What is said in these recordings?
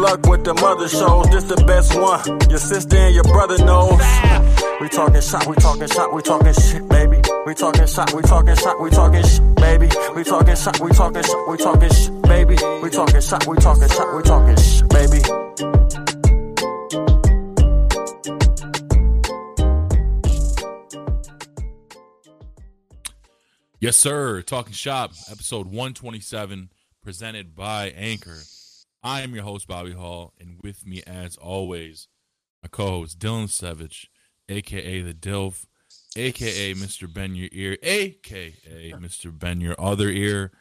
luck with the mother shows. This the best one. Your sister and your brother knows. We talking shot, we talking shot, we talking shit, baby. We talking shot, we talking shot, we talking shit, baby. We talking shot, we talking shot, we talking shit, baby. We talking shot, we talking shot, we talking shit, baby. Yes, sir. Talking Shop, episode 127, presented by Anchor. I am your host, Bobby Hall, and with me, as always, my co-host Dylan Savage, aka the Dilf, aka Mr. Ben Your Ear, aka Mr. Ben Your Other Ear,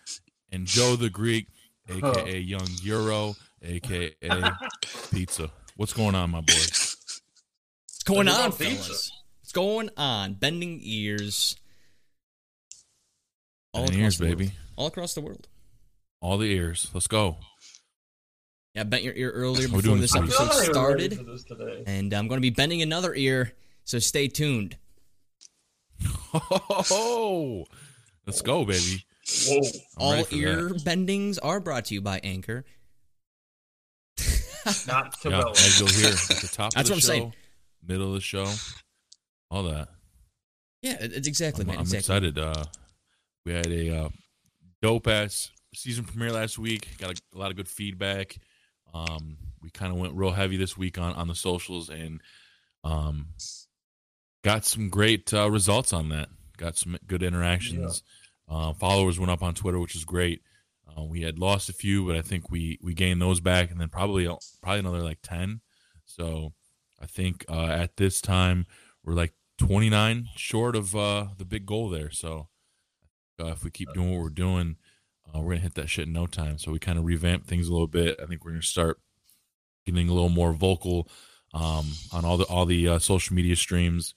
and Joe the Greek, aka Young Euro, aka Pizza. What's going on, my boy? What's going on, about pizza. fellas? What's going on? Bending ears. All Bending ears, the world. baby. All across the world. All the ears. Let's go. Yeah, I bent your ear earlier How we before this this I week? episode like we're ready started, this today. and I'm going to be bending another ear, so stay tuned. Oh, let's go, baby. Whoa. All ear that. bendings are brought to you by Anchor. Not Yeah, Cabela. as you'll hear at the top That's of the what I'm show, saying. middle of the show, all that. Yeah, it's exactly, I'm, man. I'm exactly. excited. Uh, we had a uh, dope ass season premiere last week. Got a, a lot of good feedback. Um, we kind of went real heavy this week on on the socials and um, got some great uh, results on that. Got some good interactions. Uh, followers went up on Twitter, which is great. Uh, we had lost a few, but I think we we gained those back, and then probably probably another like ten. So I think uh, at this time we're like 29 short of uh, the big goal there. So uh, if we keep doing what we're doing, uh, we're gonna hit that shit in no time. So we kind of revamp things a little bit. I think we're gonna start getting a little more vocal um, on all the all the uh, social media streams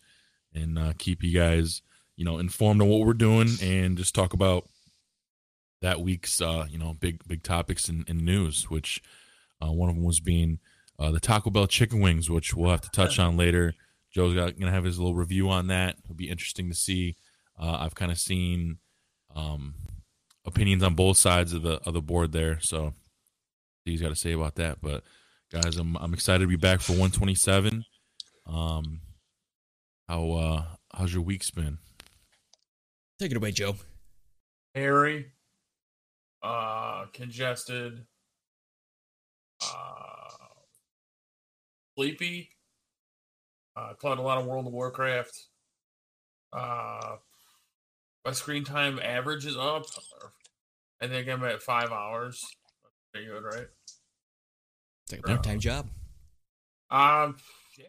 and uh, keep you guys you know informed on what we're doing and just talk about that week's uh, you know big big topics in news. Which uh, one of them was being uh, the Taco Bell chicken wings, which we'll have to touch on later. Joe's got, gonna have his little review on that. It'll be interesting to see. Uh, I've kind of seen um, opinions on both sides of the of the board there, so he's got to say about that. But guys, I'm I'm excited to be back for 127. Um, how uh, how's your week's been? Take it away, Joe. Hairy. Uh, congested. Uh, sleepy. Uh, played a lot of World of Warcraft. Uh, my screen time average is up. I think I'm at five hours. That's pretty good, right? It's like a part-time job. Um, yeah.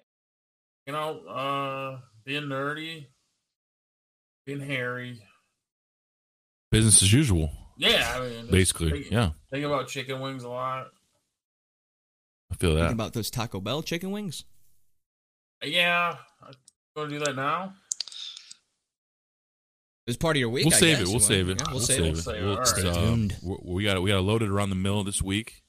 you know, uh, being nerdy, being hairy. Business as usual, Yeah, I mean, basically. think, Yeah, think about chicken wings a lot. I feel Thinking that. about those Taco Bell chicken wings. Yeah, I'm gonna do that now. It was part of your week. We'll I save guess. it. We'll save it. yeah, We'll we'll save save it. We'll save it. We'll- All right. uh, Tuned. we- we got we got loaded around the mill this week.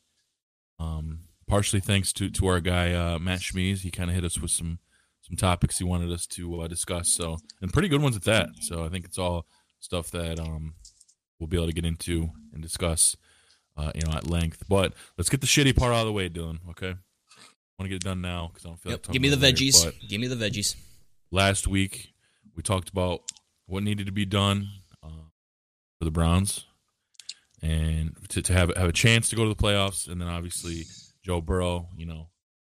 Um, partially thanks to to our guy uh, Matt Schmies. He kind of hit us with some some topics he wanted us to uh, discuss. So and pretty good ones at that. So I think it's all stuff that um we'll be able to get into and discuss, uh, you know, at length. But let's get the shitty part out of the way, Dylan. Okay, I want to get it done now because I don't feel Yep. like talking Give me the about later, veggies. Give me the veggies. last week we talked about what needed to be done uh, for the Browns and to, to have have a chance to go to the playoffs, and then obviously Joe Burrow, you know,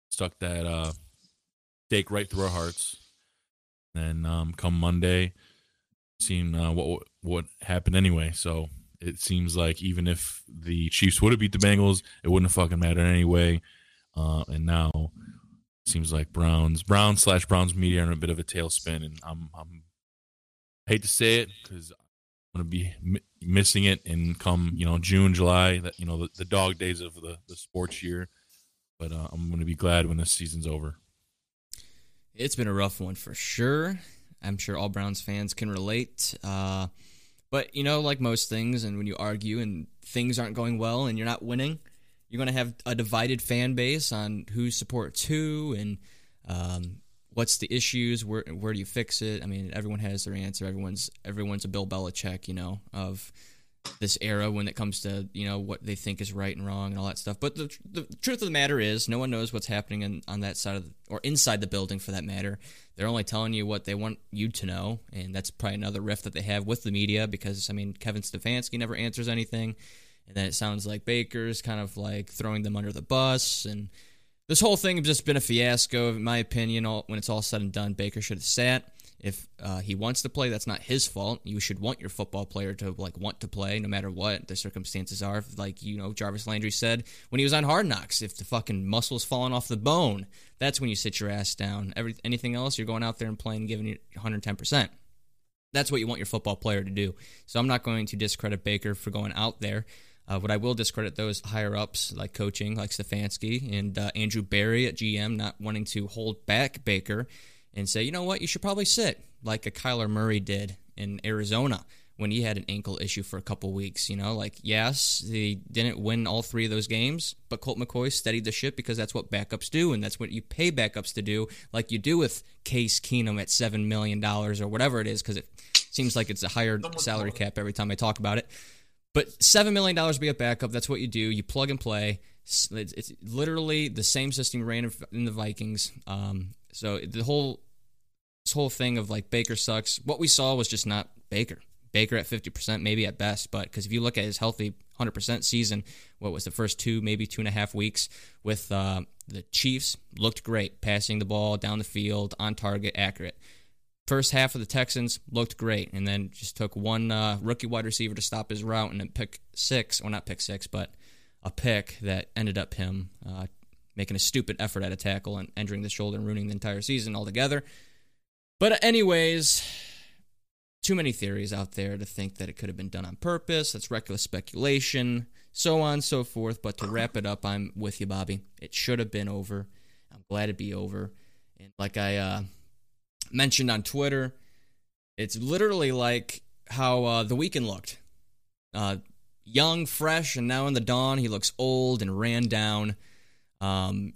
stuck that uh, stake right through our hearts. And um, come Monday, seen uh, what what happened anyway. So it seems like even if the Chiefs would have beat the Bengals, it wouldn't have fucking mattered anyway. Uh, and now seems like Browns Browns slash Browns media are in a bit of a tailspin, and I'm I'm hate to say it because I'm gonna be mi- missing it in come you know June July that you know the, the dog days of the the sports year. but uh, I'm going to be glad when this season's over. It's been a rough one for sure. I'm sure all Browns fans can relate. Uh, but you know, like most things, and when you argue and things aren't going well and you're not winning, you're going to have a divided fan base on who supports who and um, what's the issues. Where where do you fix it? I mean, everyone has their answer. Everyone's everyone's a Bill Belichick, you know, of this era when it comes to you know what they think is right and wrong and all that stuff. But the, the truth of the matter is, no one knows what's happening in, on that side of the, or inside the building for that matter. They're only telling you what they want you to know, and that's probably another rift that they have with the media because I mean Kevin Stefanski never answers anything, and then it sounds like Baker's kind of like throwing them under the bus and. This whole thing has just been a fiasco, in my opinion. All, when it's all said and done, Baker should have sat. If uh, he wants to play, that's not his fault. You should want your football player to like want to play, no matter what the circumstances are. Like you know, Jarvis Landry said when he was on Hard Knocks, if the fucking muscle's falling off the bone, that's when you sit your ass down. Every anything else, you're going out there and playing, giving it 110 percent. That's what you want your football player to do. So I'm not going to discredit Baker for going out there. Uh, what I will discredit those higher ups like coaching, like Stefanski and uh, Andrew Berry at GM, not wanting to hold back Baker and say, you know what, you should probably sit like a Kyler Murray did in Arizona when he had an ankle issue for a couple weeks. You know, like yes, he didn't win all three of those games, but Colt McCoy steadied the ship because that's what backups do, and that's what you pay backups to do, like you do with Case Keenum at seven million dollars or whatever it is, because it seems like it's a higher salary cap every time I talk about it. But seven million dollars be a backup. That's what you do. You plug and play. It's, it's literally the same system ran in the Vikings. Um, so the whole this whole thing of like Baker sucks. What we saw was just not Baker. Baker at fifty percent, maybe at best. But because if you look at his healthy hundred percent season, what was the first two, maybe two and a half weeks with uh, the Chiefs, looked great, passing the ball down the field, on target, accurate first half of the Texans looked great, and then just took one uh, rookie wide receiver to stop his route, and then pick six, well not pick six, but a pick that ended up him uh, making a stupid effort at a tackle and injuring the shoulder and ruining the entire season altogether. But anyways, too many theories out there to think that it could have been done on purpose. That's reckless speculation, so on and so forth. But to wrap it up, I'm with you, Bobby. It should have been over. I'm glad it'd be over. And like I uh, mentioned on Twitter. It's literally like how uh, the Weeknd looked. Uh, young, fresh, and now in the dawn, he looks old and ran down. Um,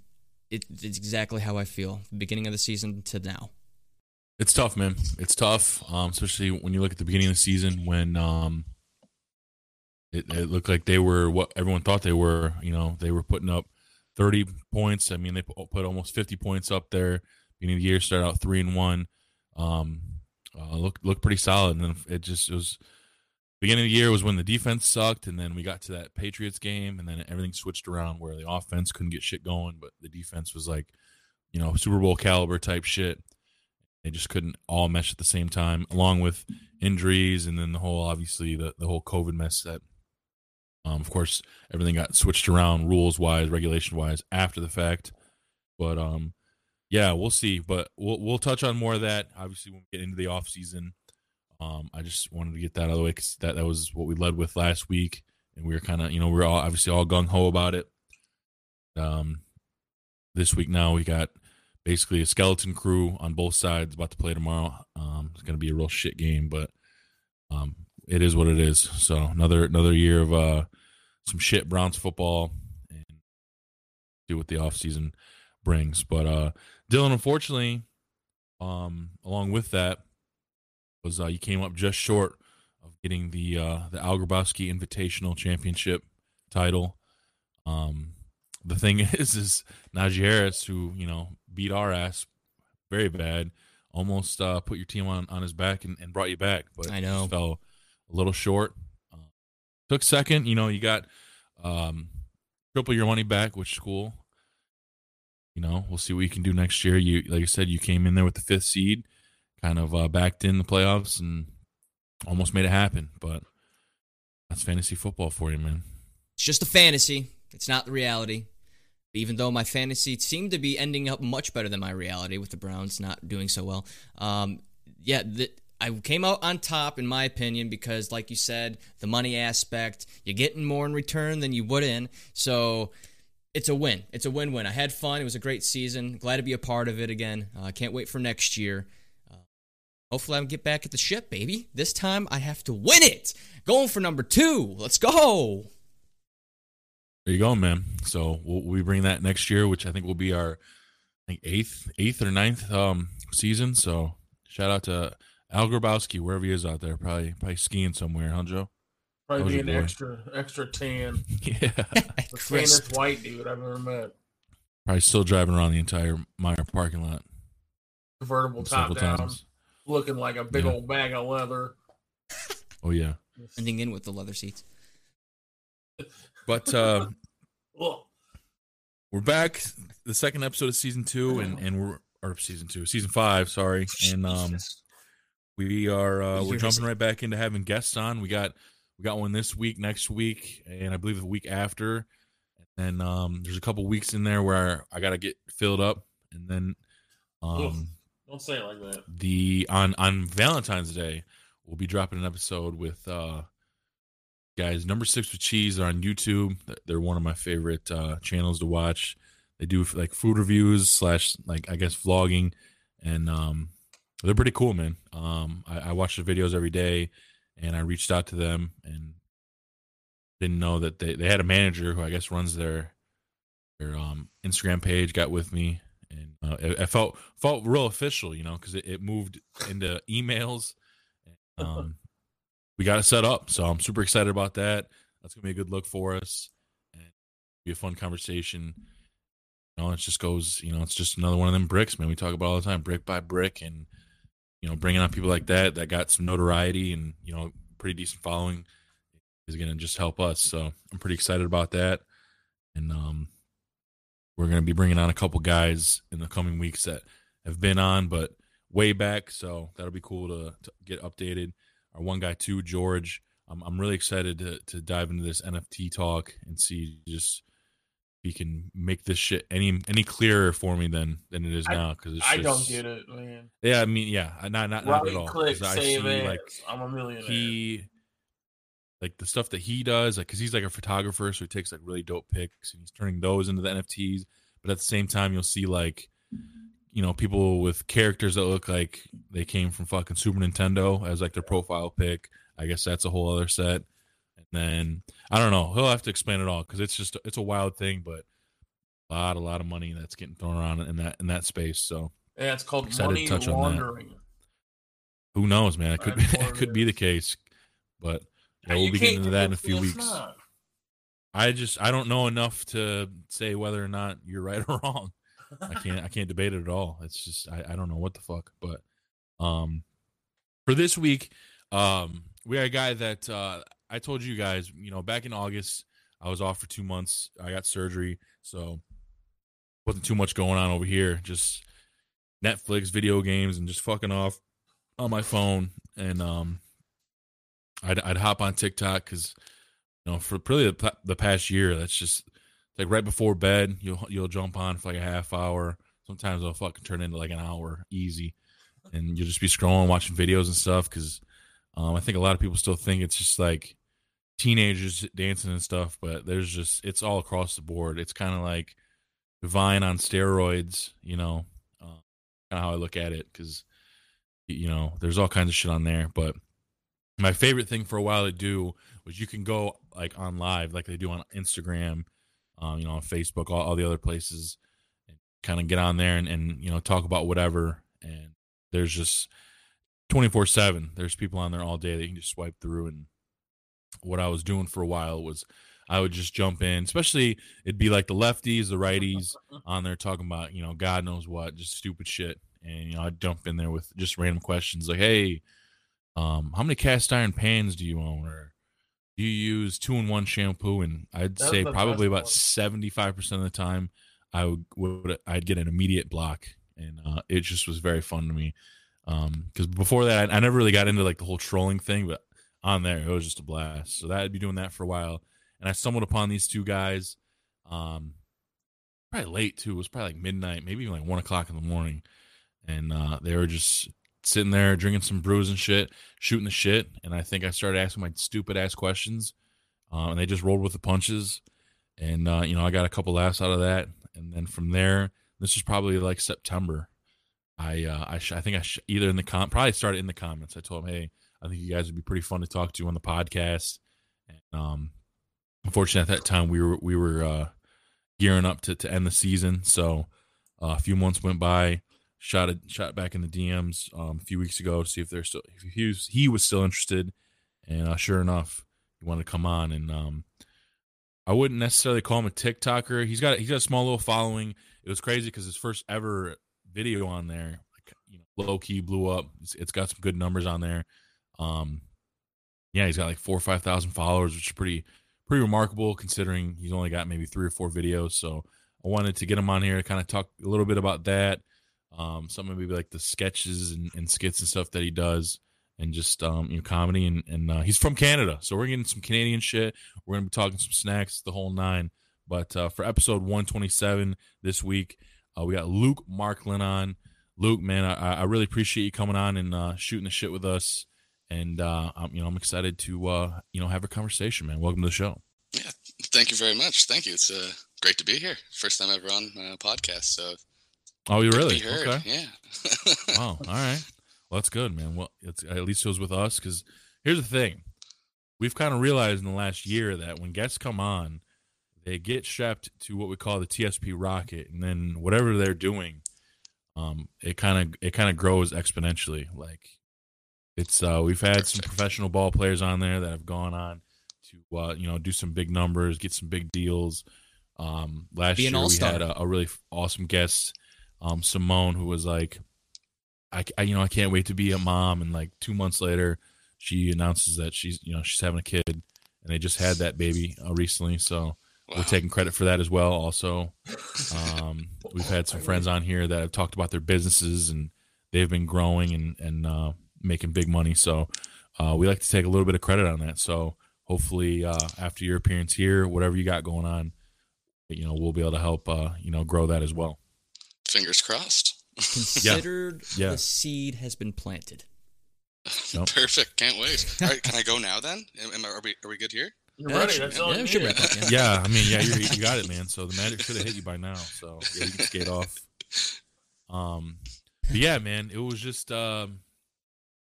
it, it's exactly how I feel. Beginning of the season to now. It's tough, man. It's tough, um, especially when you look at the beginning of the season when um, it, it, looked like they were what everyone thought they were. You know, they were putting up 30 points. I mean, they put almost 50 points up there beginning of the year, started out three and one. Um, uh, looked pretty solid, and then it just it was beginning of the year was when the defense sucked, and then we got to that Patriots game, and then everything switched around where the offense couldn't get shit going, but the defense was like, you know, Super Bowl caliber type shit. They just couldn't all mesh at the same time, along with injuries, and then the whole obviously the the whole COVID mess that. Um, of course, everything got switched around rules wise, regulation wise after the fact, but um, yeah, we'll see, but we'll we'll touch on more of that obviously when we get into the off season. Um, I just wanted to get that out of the way because that that was what we led with last week, and we were kind of you know we are all obviously all gung ho about it. Um, this week now we got basically a skeleton crew on both sides about to play tomorrow. Um, it's gonna be a real shit game, but um, it is what it is. So another another year of uh some shit Browns football and do what the off season brings. But uh Dylan, unfortunately, um, along with that, was uh, you came up just short of getting the uh, the Al Grabowski Invitational Championship title. Um, the thing is, is Najee Harris, who you know beat our ass very bad, almost uh, put your team on, on his back and, and brought you back, but I know fell a little short. Uh, took second, you know, you got um, triple your money back, which is cool you know, we'll see what you can do next year. You, like I said, you came in there with the fifth seed, kind of uh, backed in the playoffs and almost made it happen. But that's fantasy football for you, man. It's just a fantasy. It's not the reality. Even though my fantasy seemed to be ending up much better than my reality with the Browns not doing so well. Um, yeah, the, I came out on top, in my opinion, because, like you said, the money aspect, you're getting more in return than you would in. So it's a win. It's a win-win. I had fun. It was a great season. Glad to be a part of it again. I uh, can't wait for next year. Uh, hopefully, I can get back at the ship, baby. This time, I have to win it. Going for number two. Let's go. There you go, man. So we'll, be bringing that next year, which I think will be our I think eighth, eighth or ninth um, season. So shout out to Al Grabowski, wherever he is out there, probably probably skiing somewhere, huh, Joe? Probably be an extra extra tan. Yeah, the tannest white dude I've ever met. Probably still driving around the entire Meijer parking lot. Convertible top down, times. looking like a big yeah. old bag of leather. Oh yeah, ending in with the leather seats. But uh, we're back. The second episode of season two, and and we're or season two, season five. Sorry, and um, we are uh, we're jumping right back into having guests on. We got we got one this week, next week, and I believe the week after. And um, there's a couple weeks in there where I got to get filled up, and then um, don't say it like that. The on on Valentine's Day, we'll be dropping an episode with uh, guys. Number six with cheese are on YouTube. They're one of my favorite uh, channels to watch. They do like food reviews slash like I guess vlogging, and um, they're pretty cool, man. Um, I, I watch the videos every day and I reached out to them and didn't know that they, they had a manager who I guess runs their their um, Instagram page. Got with me, and uh, it, it, felt felt real official, you know, because it, it, moved into emails. Um, we got it set up, so I'm super excited about that. That's gonna be a good look for us, and be a fun conversation. You know, it just goes, you know, it's just another one of them bricks, man. We talk about all the time, brick by brick, and you know, bringing on people like that that got some notoriety and you know, pretty decent following is going to just help us. So I'm pretty excited about that, and um, we're going to be bringing on a couple guys in the coming weeks that have been on, but way back. So that'll be cool to, to get updated. Our one guy too, George. I'm I'm really excited to to dive into this NFT talk and see just he can make this shit any any clearer for me than than it is I, now because I don't get it, man. Yeah, I mean, yeah, not not, not at all. Click, I see, like I'm a millionaire. He like the stuff that he does, like because he's like a photographer, so he takes like really dope pics and he's turning those into the NFTs. But at the same time, you'll see like you know people with characters that look like they came from fucking Super Nintendo as like their profile pic. I guess that's a whole other set then I don't know. He'll have to explain it all because it's just it's a wild thing, but a lot a lot of money that's getting thrown around in that in that space. So yeah, it's called money to touch laundering. Who knows, man? It could be, it could be the case, but yeah, we'll be getting into that in a few weeks. Not. I just I don't know enough to say whether or not you're right or wrong. I can't I can't debate it at all. It's just I, I don't know what the fuck. But um for this week, um we got a guy that uh I told you guys, you know, back in August, I was off for two months. I got surgery, so wasn't too much going on over here. Just Netflix, video games, and just fucking off on my phone. And um, I'd I'd hop on TikTok because you know for really the, the past year, that's just like right before bed, you'll you'll jump on for like a half hour. Sometimes it'll fucking turn into like an hour easy, and you'll just be scrolling, watching videos and stuff. Because um, I think a lot of people still think it's just like teenagers dancing and stuff, but there's just it's all across the board. It's kind of like Vine on steroids, you know. Uh, kind of how I look at it because you know there's all kinds of shit on there. But my favorite thing for a while to do was you can go like on live, like they do on Instagram, um, you know, on Facebook, all, all the other places, and kind of get on there and, and you know talk about whatever. And there's just 24 7 there's people on there all day that you can just swipe through and what I was doing for a while was I would just jump in, especially it'd be like the lefties, the righties on there talking about, you know, God knows what, just stupid shit. And, you know, I'd jump in there with just random questions like, hey, um, how many cast iron pans do you own? Or do you use two in one shampoo? And I'd That's say probably about 75% of the time I would, would, I'd get an immediate block. And uh, it just was very fun to me. Um, because before that, I, I never really got into like the whole trolling thing, but on there. It was just a blast. So that'd be doing that for a while. And I stumbled upon these two guys, um, probably late too. It was probably like midnight, maybe even like one o'clock in the morning. And uh, they were just sitting there drinking some brews and shit, shooting the shit. And I think I started asking my stupid ass questions. Uh, and they just rolled with the punches. and uh, you know I got a couple laughs out of that, and then from there, this was probably like September. I uh, I, sh- I think I sh- either in the com probably started in the comments. I told him, hey, I think you guys would be pretty fun to talk to on the podcast. And um, unfortunately, at that time we were we were uh, gearing up to to end the season, so uh, a few months went by. Shot it, shot back in the DMs um, a few weeks ago to see if they're still if he was he was still interested, and uh, sure enough, he wanted to come on. And um, I wouldn't necessarily call him a TikToker. He's got he's got a small little following. It was crazy because his first ever video on there, like, you know, low key blew up. It's, it's got some good numbers on there. Um, yeah, he's got like four or five thousand followers, which is pretty pretty remarkable considering he's only got maybe three or four videos. So I wanted to get him on here to kind of talk a little bit about that. Um, some maybe like the sketches and, and, skits and stuff that he does, and just um, you know comedy. And, and uh, he's from Canada, so we're getting some Canadian shit. We're gonna be talking some snacks, the whole nine. But uh, for episode 127 this week, uh, we got Luke Marklin on. Luke, man, I, I really appreciate you coming on and uh, shooting the shit with us. And uh, I'm, you know, I'm excited to uh, you know have a conversation, man. Welcome to the show. Yeah, thank you very much. Thank you. It's uh, great to be here. First time ever on a podcast, so Oh, you really? Okay. Yeah. wow. All right. Well, that's good, man. Well, it's at least it was with us because here's the thing: we've kind of realized in the last year that when guests come on, they get strapped to what we call the TSP rocket, and then whatever they're doing, um, it kind of it kind of grows exponentially. Like it's uh, we've had some professional ball players on there that have gone on to uh, you know do some big numbers, get some big deals. Um, last year we had a, a really awesome guest um, Simone, who was like, I, I, you know, I can't wait to be a mom. And like two months later, she announces that she's, you know, she's having a kid, and they just had that baby uh, recently. So wow. we're taking credit for that as well. Also, um, we've had some friends on here that have talked about their businesses and they've been growing and and uh, making big money. So uh, we like to take a little bit of credit on that. So hopefully, uh, after your appearance here, whatever you got going on, you know, we'll be able to help, uh, you know, grow that as well. Fingers crossed. Considered yeah. the seed has been planted. Nope. Perfect. Can't wait. All right, can I go now then? Am, I, are we are we good here? You're ready. That's all yeah, you yeah. yeah, I mean, yeah, you got it, man. So the magic should have hit you by now. So yeah, you can skate off. Um, yeah, man, it was just um, like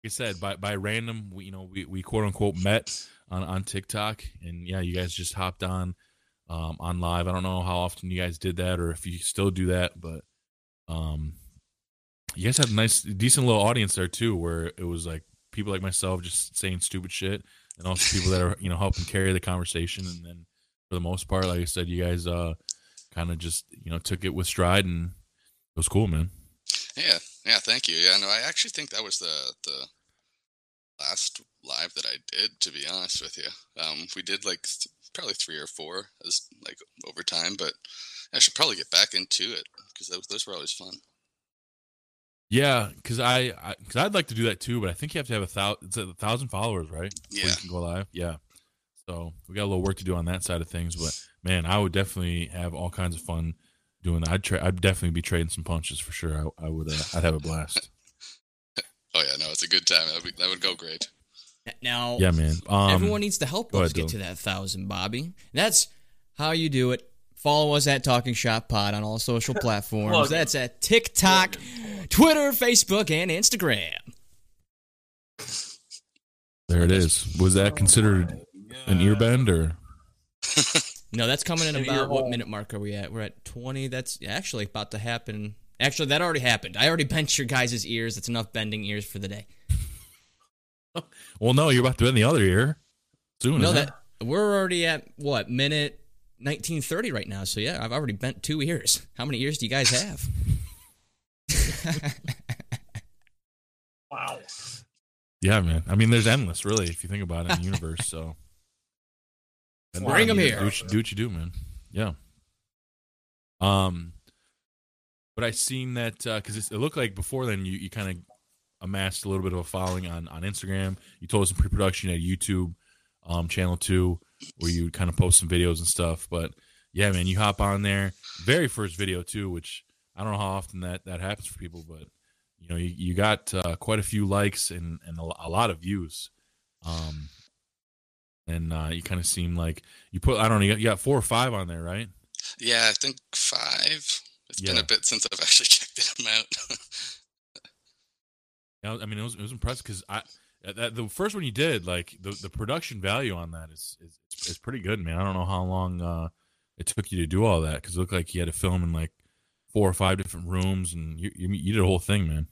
I said, by by random, we you know we, we quote unquote met on on TikTok, and yeah, you guys just hopped on um on live. I don't know how often you guys did that, or if you still do that, but um, you guys had a nice, decent little audience there too, where it was like people like myself just saying stupid shit, and also people that are you know helping carry the conversation. And then for the most part, like I said, you guys uh kind of just you know took it with stride, and it was cool, man. Yeah, yeah, thank you. Yeah, no, I actually think that was the the last live that I did. To be honest with you, um, we did like th- probably three or four as like over time, but I should probably get back into it because those, those were always fun. Yeah, because I, because I'd like to do that too, but I think you have to have a thousand, it's a thousand followers, right? Yeah, you can go live. Yeah, so we got a little work to do on that side of things, but man, I would definitely have all kinds of fun doing that. I'd tra- I'd definitely be trading some punches for sure. I, I would, uh, I'd have a blast. oh yeah, no, it's a good time. That would, that would go great. Now, yeah, man. Um, everyone needs to help us ahead, get Dylan. to that thousand, Bobby. That's how you do it Follow us at Talking Shop Pod on all social platforms. That's at TikTok, Twitter, Facebook, and Instagram. There it is. Was that considered an earbend or? no, that's coming in about what minute mark are we at? We're at 20. That's actually about to happen. Actually, that already happened. I already bent your guys' ears. That's enough bending ears for the day. well, no, you're about to bend the other ear soon. No, that we're already at what minute 1930 right now. So yeah, I've already bent two ears. How many ears do you guys have? wow. Yeah, man. I mean, there's endless, really, if you think about it in the universe. So bring them here. Do what, you, do what you do, man. Yeah. Um, but I seen that because uh, it looked like before then you you kind of amassed a little bit of a following on on Instagram. You told us in pre-production at YouTube um channel two where you kind of post some videos and stuff. But yeah, man, you hop on there. Very first video too, which I don't know how often that that happens for people, but you know, you, you got uh, quite a few likes and and a, a lot of views. Um, and uh, you kind of seem like you put I don't know you got, you got four or five on there, right? Yeah, I think five. It's been a bit since I've actually checked them out. Yeah, I mean it was it was impressive because I that the first one you did like the the production value on that is is, is pretty good, man. I don't know how long uh, it took you to do all that because it looked like you had to film in like four or five different rooms, and you you, you did a whole thing, man.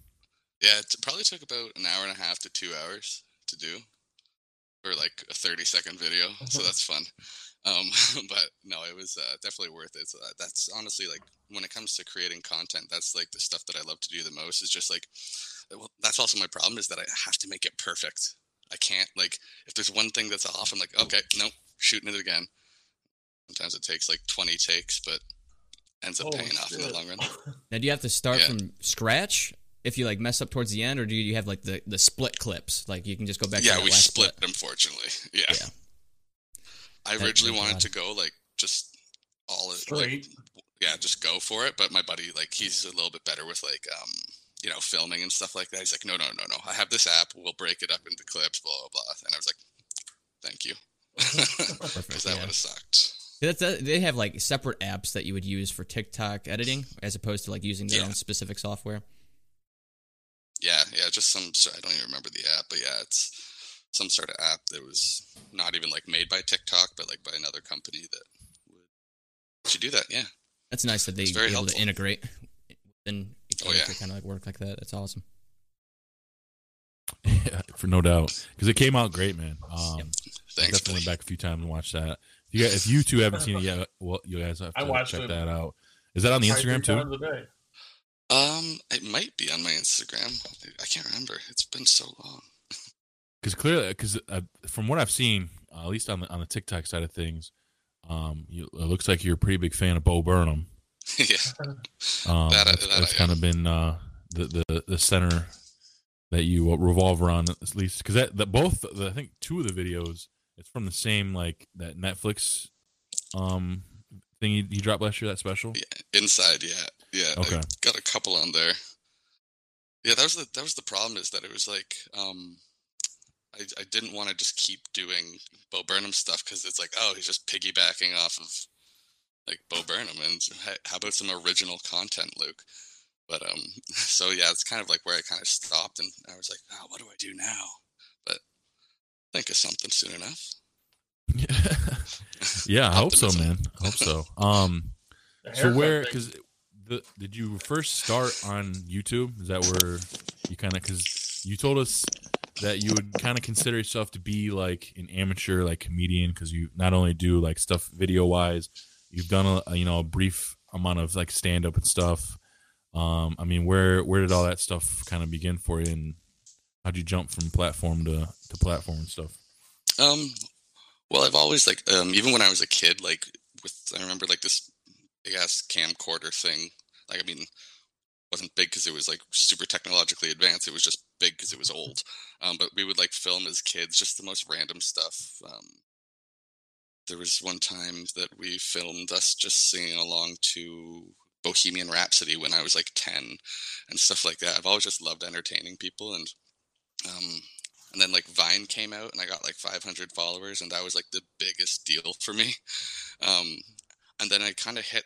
yeah, it probably took about an hour and a half to two hours to do for like a 30 second video. So that's fun. Um, but no, it was uh, definitely worth it. So that- that's honestly like when it comes to creating content, that's like the stuff that I love to do the most is just like, well, that's also my problem is that I have to make it perfect. I can't like, if there's one thing that's off, I'm like, okay, nope, shooting it again. Sometimes it takes like 20 takes, but ends up Holy paying off in the long run. Now, do you have to start Yeah. from scratch if you like mess up towards the end, or do you have like the the split clips? Like you can just go back. to yeah, that we last split, clip? unfortunately. Yeah. Yeah. I originally wanted to go like just all it Straight. Like, yeah, just go for it. But my buddy, like, he's a little bit better with like, um, you know, filming and stuff like that. He's like, no, no, no, no. I have this app. We'll break it up into clips. Blah blah blah. And I was like, thank you, because that yeah. would have sucked. That's a, they have like separate apps that you would use for TikTok editing, as opposed to like using their Yeah. own specific software. Yeah, yeah, just some. I don't even remember the app, but yeah, it's some sort of app that was not even like made by TikTok, but like by another company that would should do that. Yeah. That's nice that they It's very able to integrate and each Oh, yeah. kind of like work like that. That's awesome. Yeah, for no doubt because it came out great, man. Um, Yep. I Thanks. definitely went back a few times and watched that. If you, guys, if you two haven't seen it yet, well, you guys have to watched check it. that out. Is that on the Instagram three too? Times a day. Um, it might be on my Instagram. I can't remember. It's been so long. Because clearly, because uh, from what I've seen, uh, at least on the on the TikTok side of things, um, you, it looks like you're a pretty big fan of Bo Burnham. yeah. Um, That that's, that that's kind of been uh, the, the the center that you uh, revolve around at least because that, that both the, I think two of the videos it's from the same like that Netflix um thing you, you dropped last year that special. Yeah, inside, yeah, yeah. Okay. I got a couple on there. Yeah, that was the that was the problem is that it was like um, I I didn't want to just keep doing Bo Burnham stuff because it's like oh he's just piggybacking off of like Bo Burnham and how about some original content, Luke? But um, so yeah, it's kind of like where I kind of stopped and I was like, oh, what do I do now? But think of something soon enough. yeah, yeah I hope so, man. I hope so. Um, so where because the did you first start on YouTube? Is that where you kind of because you told us that you would kind of consider yourself to be like an amateur like comedian because you not only do like stuff video wise, you've done a, you know a brief amount of like stand up and stuff. Um, I mean, where where did all that stuff kind of begin for you, and how'd you jump from platform to to platform and stuff? Um, well, I've always like, um, even when I was a kid, like with, I remember like this big ass camcorder thing. Like, I mean, wasn't big because it was like super technologically advanced. It was just big because it was old. Um, but we would like film as kids, just the most random stuff. Um, there was one time that we filmed us just singing along to Bohemian Rhapsody when I was like 10 and stuff like that. I've always just loved entertaining people and um, and then like Vine came out and I got like 500 followers and that was like the biggest deal for me. Um, and then I kind of hit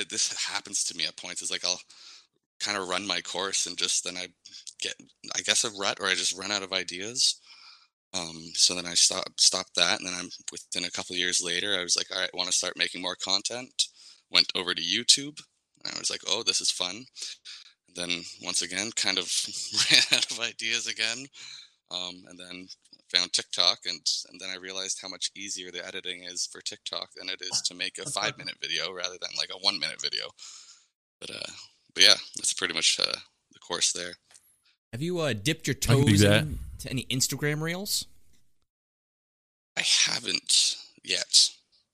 it- this happens to me at points is like I'll kind of run my course and just then I get I guess a rut or I just run out of ideas. Um, so then I stopped stopped that and then I'm within a couple years later I was like all right I want to start making more content. Went over to YouTube and I was like oh this is fun. And then once again kind of ran out of ideas again um, and then found TikTok, and and then I realized how much easier the editing is for TikTok than it is to make a five minute video rather than like a one minute video. But uh, but yeah, that's pretty much uh, the course there. Have you uh, dipped your toes that. into any Instagram reels? I haven't yet.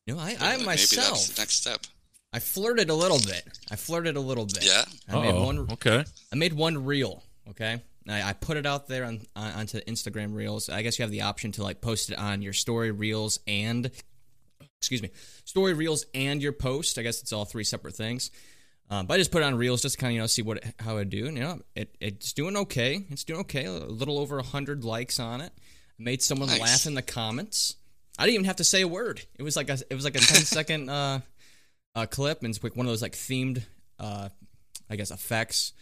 You know, I, I like, maybe myself, that's the next step. I flirted a little bit. I flirted a little bit. Yeah. I made Uh-oh. one. Okay. I made one reel. Okay, I, I put it out there on, on onto Instagram Reels. I guess you have the option to like post it on your story reels and excuse me, story reels and your post. I guess it's all three separate things. Um, but I just put it on reels just to kind of you know see what how it do. And, you know, it it's doing okay. It's doing okay. A little over hundred likes on it. Made someone Nice. laugh in the comments. I didn't even have to say a word. It was like a it was like a 10 second uh, uh, clip, and it's like one of those like themed, uh, I guess, effects.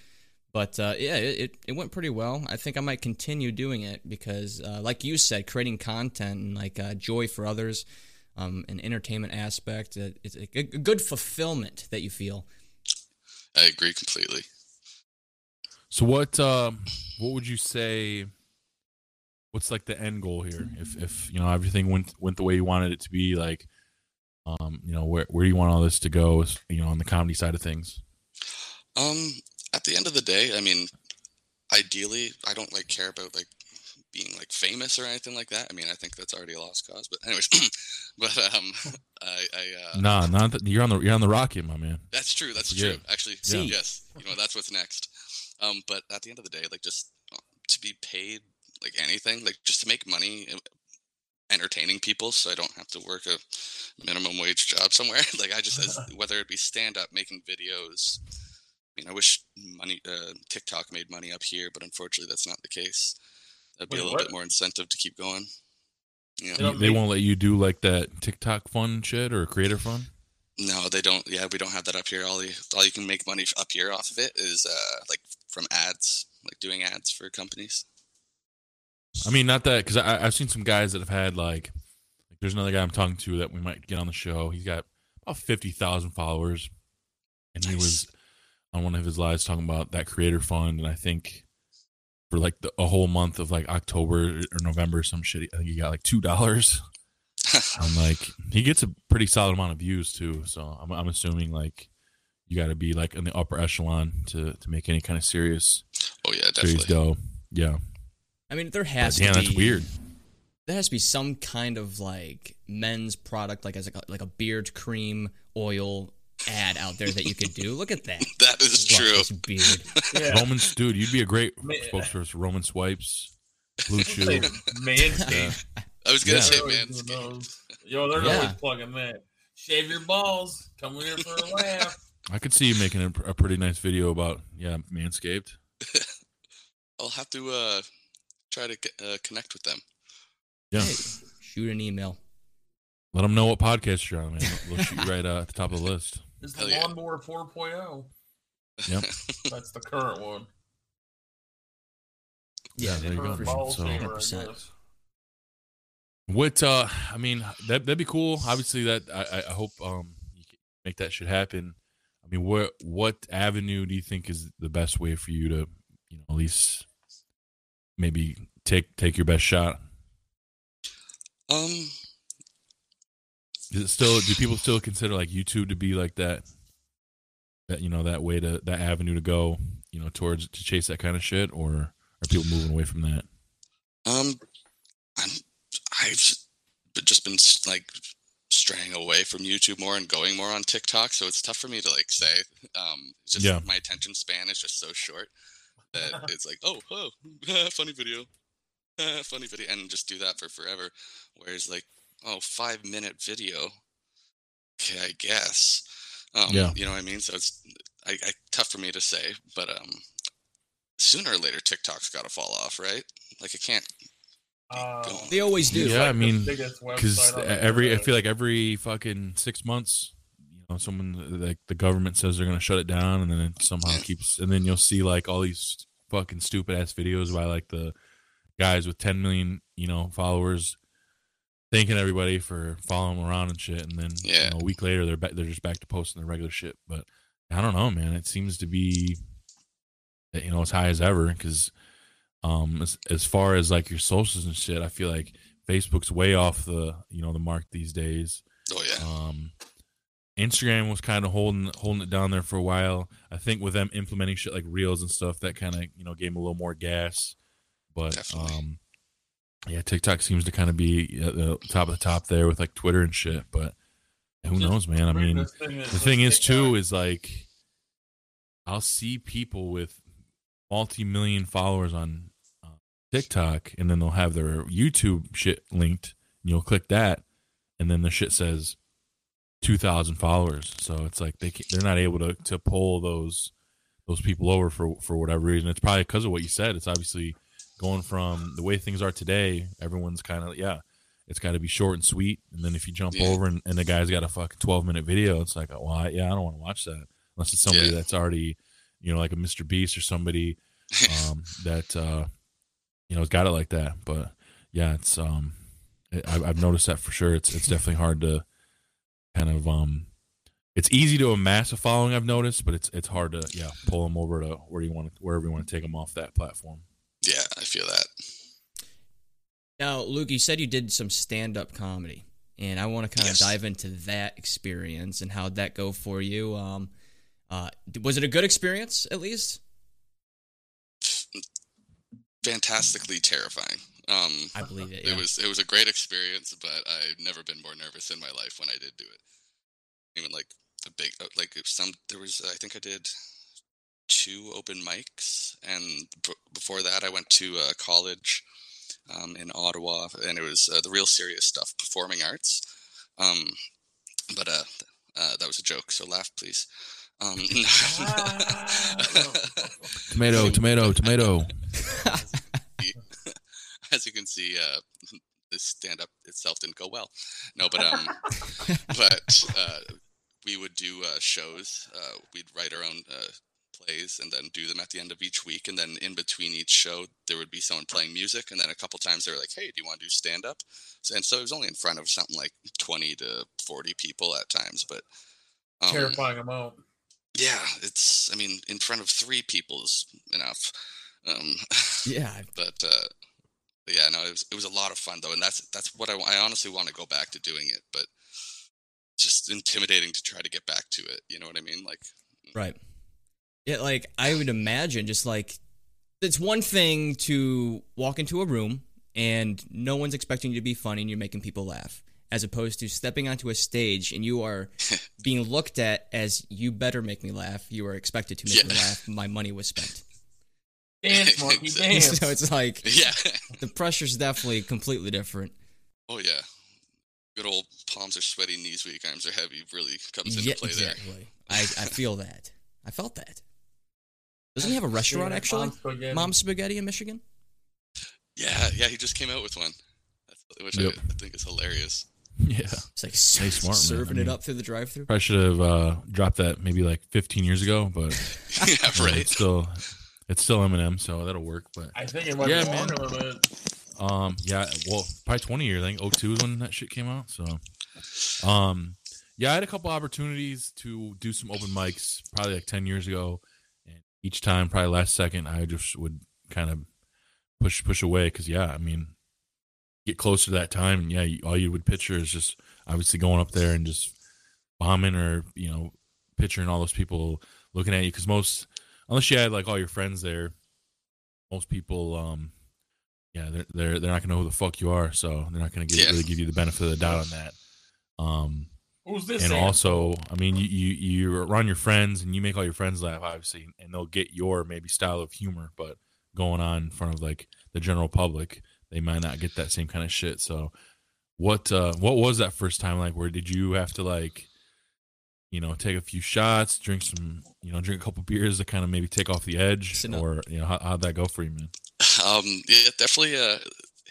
But uh, yeah, it, it, it went pretty well. I think I might continue doing it because, uh, like you said, creating content and like uh, joy for others, um, an entertainment aspect, uh, it's a, a good fulfillment that you feel. I agree completely. So what um what would you say what's like the end goal here? If if you know everything went went the way you wanted it to be, like um, you know, where where do you want all this to go, you know, on the comedy side of things? Um, at the end of the day, I mean, ideally, I don't like care about like being like famous or anything like that. I mean, I think that's already a lost cause. But anyways, but um, I, I uh, Nah, not that you're on the you're on the rocket, my man. That's true. That's Yeah. true. Actually, Yeah. yes. You know, that's what's next. Um, but at the end of the day, like just uh, to be paid like anything, like just to make money entertaining people so I don't have to work a minimum wage job somewhere. like I just as whether it be stand up, making videos. I mean, I wish money uh, TikTok made money up here, but unfortunately that's not the case. That'd be Wait, a little what? bit more incentive to keep going. Yeah. Yeah. They won't let you do like that TikTok fun shit or creator fun. No, they don't. Yeah, we don't have that up here. All you, all you can make money up here off of it is uh, like from ads, like doing ads for companies. I mean, not that because I've seen some guys that have had like, like, there's another guy I'm talking to that we might get on the show. He's got about fifty thousand followers, and he was on one of his lives talking about that creator fund, and I think for like the, a whole month of like October or November, some shit, I think he got like two dollars. I'm like, he gets a pretty solid amount of views too, so I'm I'm assuming like you got to be like in the upper echelon to to make any kind of serious oh yeah, serious definitely. dough. Yeah, I mean, there But has damn, to that's be weird. there has to be some kind of like men's product, like as a, like a beard cream oil ad out there that you could do. Look at that. That is true. Luscious beard. Yeah. Roman, dude, you'd be a great Ma- spokesperson for Roman Swipes, Blue Chew. Say Yeah. Manscaped. I was gonna Yeah. say They're always doing Manscaped. those. Yo, they're Yeah. always plugging that. Shave your balls. Come here for a laugh. I could see you making a, a pretty nice video about yeah, Manscaped. I'll have to uh, try to uh, connect with them. Yeah, Hey, shoot an email. let them know what podcast you're on, man. They'll shoot you right uh, at the top of the list. It's the Hell yeah. lawnmower 4.0. Yep. That's the current one. Yeah, there you go. Current ball So- 100%. guess. What uh, I mean, that that'd be cool. Obviously, that I, I- I hope um you can make that shit happen. I mean, what what avenue do you think is the best way for you to, you know, at least maybe take take your best shot? Um, Is it still? Do people still consider like YouTube to be like that? That you know that way to that avenue to go, you know, towards to chase that kind of shit, or are people moving away from that? um, I'm, I've just been like straying away from YouTube more and going more on TikTok, so it's tough for me to like say. Um, just Yeah. my attention span is just so short that it's like, oh, oh, funny video, funny video, and just do that for forever. Whereas like, oh, five minute video, okay, I guess. Um, Yeah. You know what I mean? So it's I, I tough for me to say, but um, sooner or later TikTok's got to fall off, right? Like I can't. Uh, They always do. Yeah, I like the mean, because website on the every I feel like every fucking six months, you know, someone like the government says they're gonna shut it down, and then it somehow Yeah. keeps, and then you'll see like all these fucking stupid ass videos by like the guys with 10 million, you know, followers, thanking everybody for following them around and shit, and then you know, a week later they're back, they're just back to posting their regular shit. But I don't know, man. It seems to be, you know, as high as ever because. Um, as, as far as like your socials and shit, I feel like Facebook's way off the you know the mark these days. Oh yeah. Um, Instagram was kind of holding holding it down there for a while. I think with them implementing shit like Reels and stuff, that kind of you know gave them a little more gas. But Definitely. um, yeah, TikTok seems to kind of be at the top of the top there with like Twitter and shit. But who Just- knows, man? I mean, thing is the thing is too is like I'll see people with multi-million followers on uh, TikTok, and then they'll have their YouTube shit linked, and you'll click that, and then the shit says two thousand followers. So it's like they they're not able to to pull those those people over for for whatever reason. It's probably because of what you said. It's obviously going from the way things are today. Everyone's kind of yeah. it's got to be short and sweet. And then if you jump Yeah. over and, and the guy's got a fucking twelve minute video, it's like, well, I, yeah, I don't want to watch that unless it's somebody Yeah. that's already, you know, like a Mr. Beast or somebody um, that uh, you know has got it like that. But yeah, it's um, it, I've, I've noticed that for sure. It's it's definitely hard to kind of um, it's easy to amass a following. I've noticed, but it's it's hard to yeah pull them over to where you want to wherever you want to take them off that platform. Feel that. Now, Luke, you said you did some stand up comedy, and I want to kind of Yes. dive into that experience and how'd that go for you. Um, uh, was it a good experience, at least? Fantastically terrifying. Um, I believe it. Yeah. It was it was a great experience, but I've never been more nervous in my life when I did do it. Even like a big uh, like some there was I think I did two open mics, and b- before that I went to uh, college um, in Ottawa, and it was uh, the real serious stuff, performing arts. Um, but uh, uh, that was a joke, so laugh please. Um, Tomato, tomato, tomato. as you can see, uh, this stand up itself didn't go well. No, but um, but uh, we would do uh, shows. Uh, we'd write our own uh, plays and then do them at the end of each week. And then in between each show, there would be someone playing music. And then a couple times they were like, "Hey, do you want to do stand up?" So, and so it was only in front of something like twenty to forty people at times, but. Um, Terrifying amount. yeah, it's. I mean, in front of three people is enough. Um, yeah. but uh, but yeah, no, it was it was a lot of fun though, and that's that's what I, I honestly want to go back to doing it, but just intimidating to try to get back to it. You know what I mean? Like, Right. Yeah, like I would imagine just like it's one thing to walk into a room and no one's expecting you to be funny and you're making people laugh. As opposed to stepping onto a stage and you are being looked at as you better make me laugh. You are expected to make me laugh. My money was spent. Dance, monkey, dance. so it's like yeah, the pressure's definitely completely different. oh yeah, good old palms are sweaty, knees weak, arms are heavy. Really comes into Yeah, play there. exactly. I, I feel that. I felt that. Doesn't he have a restaurant Yeah, actually? Mom's spaghetti. Mom's Spaghetti in Michigan? Yeah, yeah, he just came out with one, which Yep. I, I think is hilarious. Yeah, It's like Hey, smart, man. serving I it mean- up through the drive-through. I should have uh, dropped that maybe like 15 years ago, but yeah, you know, right. it's still it's still Eminem, so that'll work. But I think it might Yeah, be man. longer than that. Um, yeah, well, probably 20 years. I think 02 is when that shit came out. So, um, yeah, I had a couple opportunities to do some open mics probably like 10 years ago. Each time, probably last second, I just would kind of push, push away. Cause yeah, I mean, get closer to that time. And yeah, you, all you would picture is just obviously going up there and just bombing or, you know, picturing all those people looking at you. Cause most, unless you had like all your friends there, most people, um, yeah, they're they're they're not gonna know who the fuck you are, so they're not gonna give, Yeah. really give you the benefit of the doubt on that. Um, Who's this? and Sam? also, I mean, you you you're around your friends and you make all your friends laugh, obviously, and they'll get your maybe style of humor, but going on in front of like the general public, they might not get that same kind of shit. So, what uh what was that first time like? Where did you have to like, you know, take a few shots, drink some, you know, drink a couple beers to kind of maybe take off the edge, or you know, how, how'd that go for you, man? Um, yeah, definitely uh,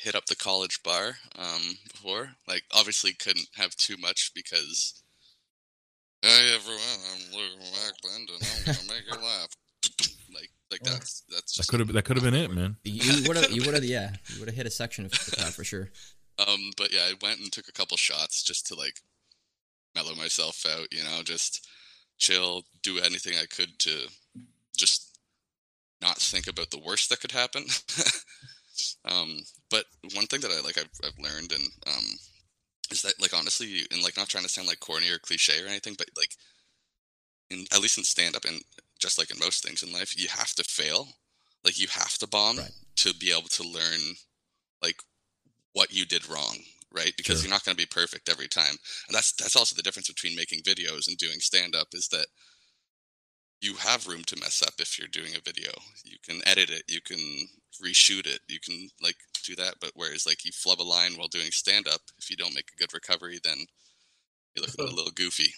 hit up the college bar um, before. Like, obviously, couldn't have too much because. Hey everyone, I'm Luke Wackland, and I'm gonna make you laugh. like, like that's that's That could have that could have been it, man. You would have, you would have, yeah, you would have hit a section of the crowd for sure. Um, but yeah, I went and took a couple shots just to like mellow myself out, you know, just chill, do anything I could to just not think about the worst that could happen. um, but one thing that I like I've, I've learned and um, is that like honestly, and like not trying to sound like corny or cliche or anything, but like in at least in stand up and just like in most things in life, you have to fail. Like you have to bomb Right. to be able to learn like what you did wrong, right? Because Sure. you're not going to be perfect every time. And that's that's also the difference between making videos and doing stand up is that you have room to mess up if you're doing a video. You can edit it, you can reshoot it, you can like do that, but whereas like you flub a line while doing stand up, if you don't make a good recovery then you're looking a little goofy.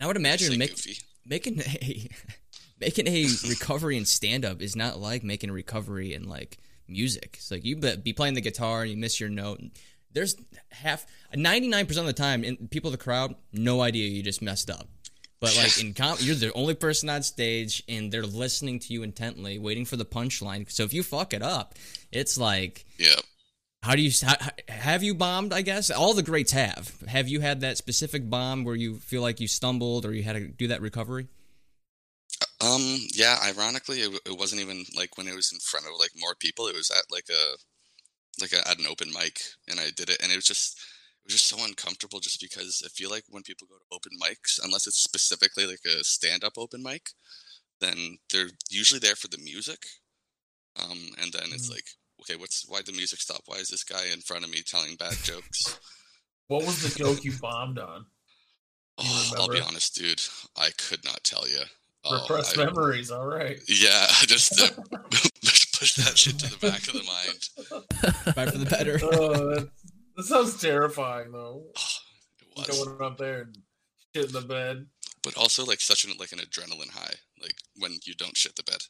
I would imagine make, goofy. making a making a recovery in stand up is not like making a recovery in like music. It's like you be be playing the guitar and you miss your note. And there's half, 99% of the time, in, people in the crowd, no idea you just messed up. But like in com, you're the only person on stage, and they're listening to you intently, waiting for the punchline. So if you fuck it up, it's like, Yeah. how do you how, have you bombed? I guess all the greats have. Have you had that specific bomb where you feel like you stumbled or you had to do that recovery? Um, yeah, ironically, it, it wasn't even like when it was in front of like more people. It was at like a like a, at an open mic, and I did it, and it was just was just so uncomfortable, just because I feel like when people go to open mics, unless it's specifically like a stand up open mic, then they're usually there for the music, um, and then it's Mm. like, okay, what's why the music stop? Why is this guy in front of me telling bad jokes? What was the joke you bombed on? You Oh, I'll be honest, dude. I could not tell you. Oh, Repressed I- memories. All right. Yeah, just uh, push that shit to the back of the mind. Bye for the better. oh, that, that sounds terrifying, though. It was, Going up there and shit in the bed. but also like such an like an adrenaline high, like when you don't shit the bed.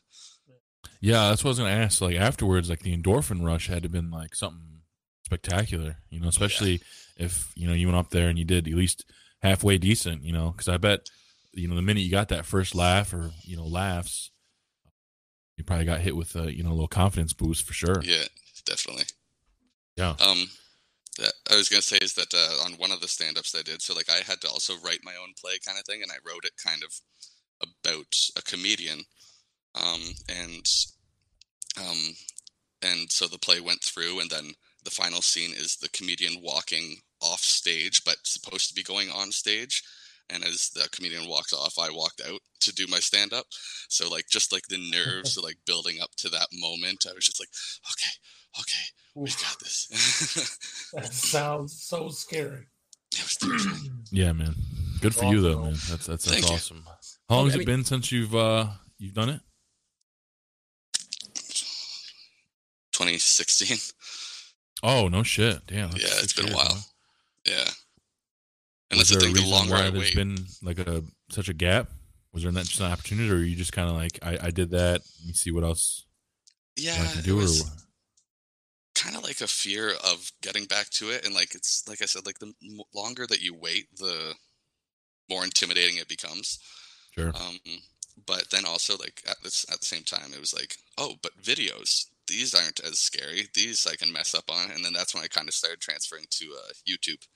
Yeah, that's what I was gonna ask. Like afterwards, like the endorphin rush had to been like something spectacular. You know, especially if you know you went up there and you did at least halfway decent. You know, because I bet you know the minute you got that first laugh or you know laughs, you probably got hit with a you know a little confidence boost for sure. Yeah, definitely. Yeah. Um, that I was gonna say is that uh, on one of the stand-ups I did, so like I had to also write my own play kind of thing, and I wrote it kind of about a comedian, um, and um, and so the play went through, and then the final scene is the comedian walking off stage, but supposed to be going on stage. And as the comedian walks off, I walked out to do my stand up. So like just like the nerves like building up to that moment, I was just like, okay, okay, we Oof, got this. that sounds so scary. it was terrifying. Yeah, man. Good for you though, man. That's that's Thank that's you. awesome. How long has I it been since you've uh you've done it? 2016. Oh no shit. Damn. Yeah, it's been a while. huh? Yeah. And Was that's the there a thing. The reason longer why I wait, been like a such a gap? Was there not just an opportunity, or are you just kind of like I, I did that? Let me see what else yeah, I can it do. Or was kind of like a fear of getting back to it, and like it's like I said, like the m- longer that you wait, the more intimidating it becomes. sure. Um, but then also like at this at the same time, it was like, oh, but videos these aren't as scary. These I can mess up on, and then that's when I kind of started transferring to uh, YouTube.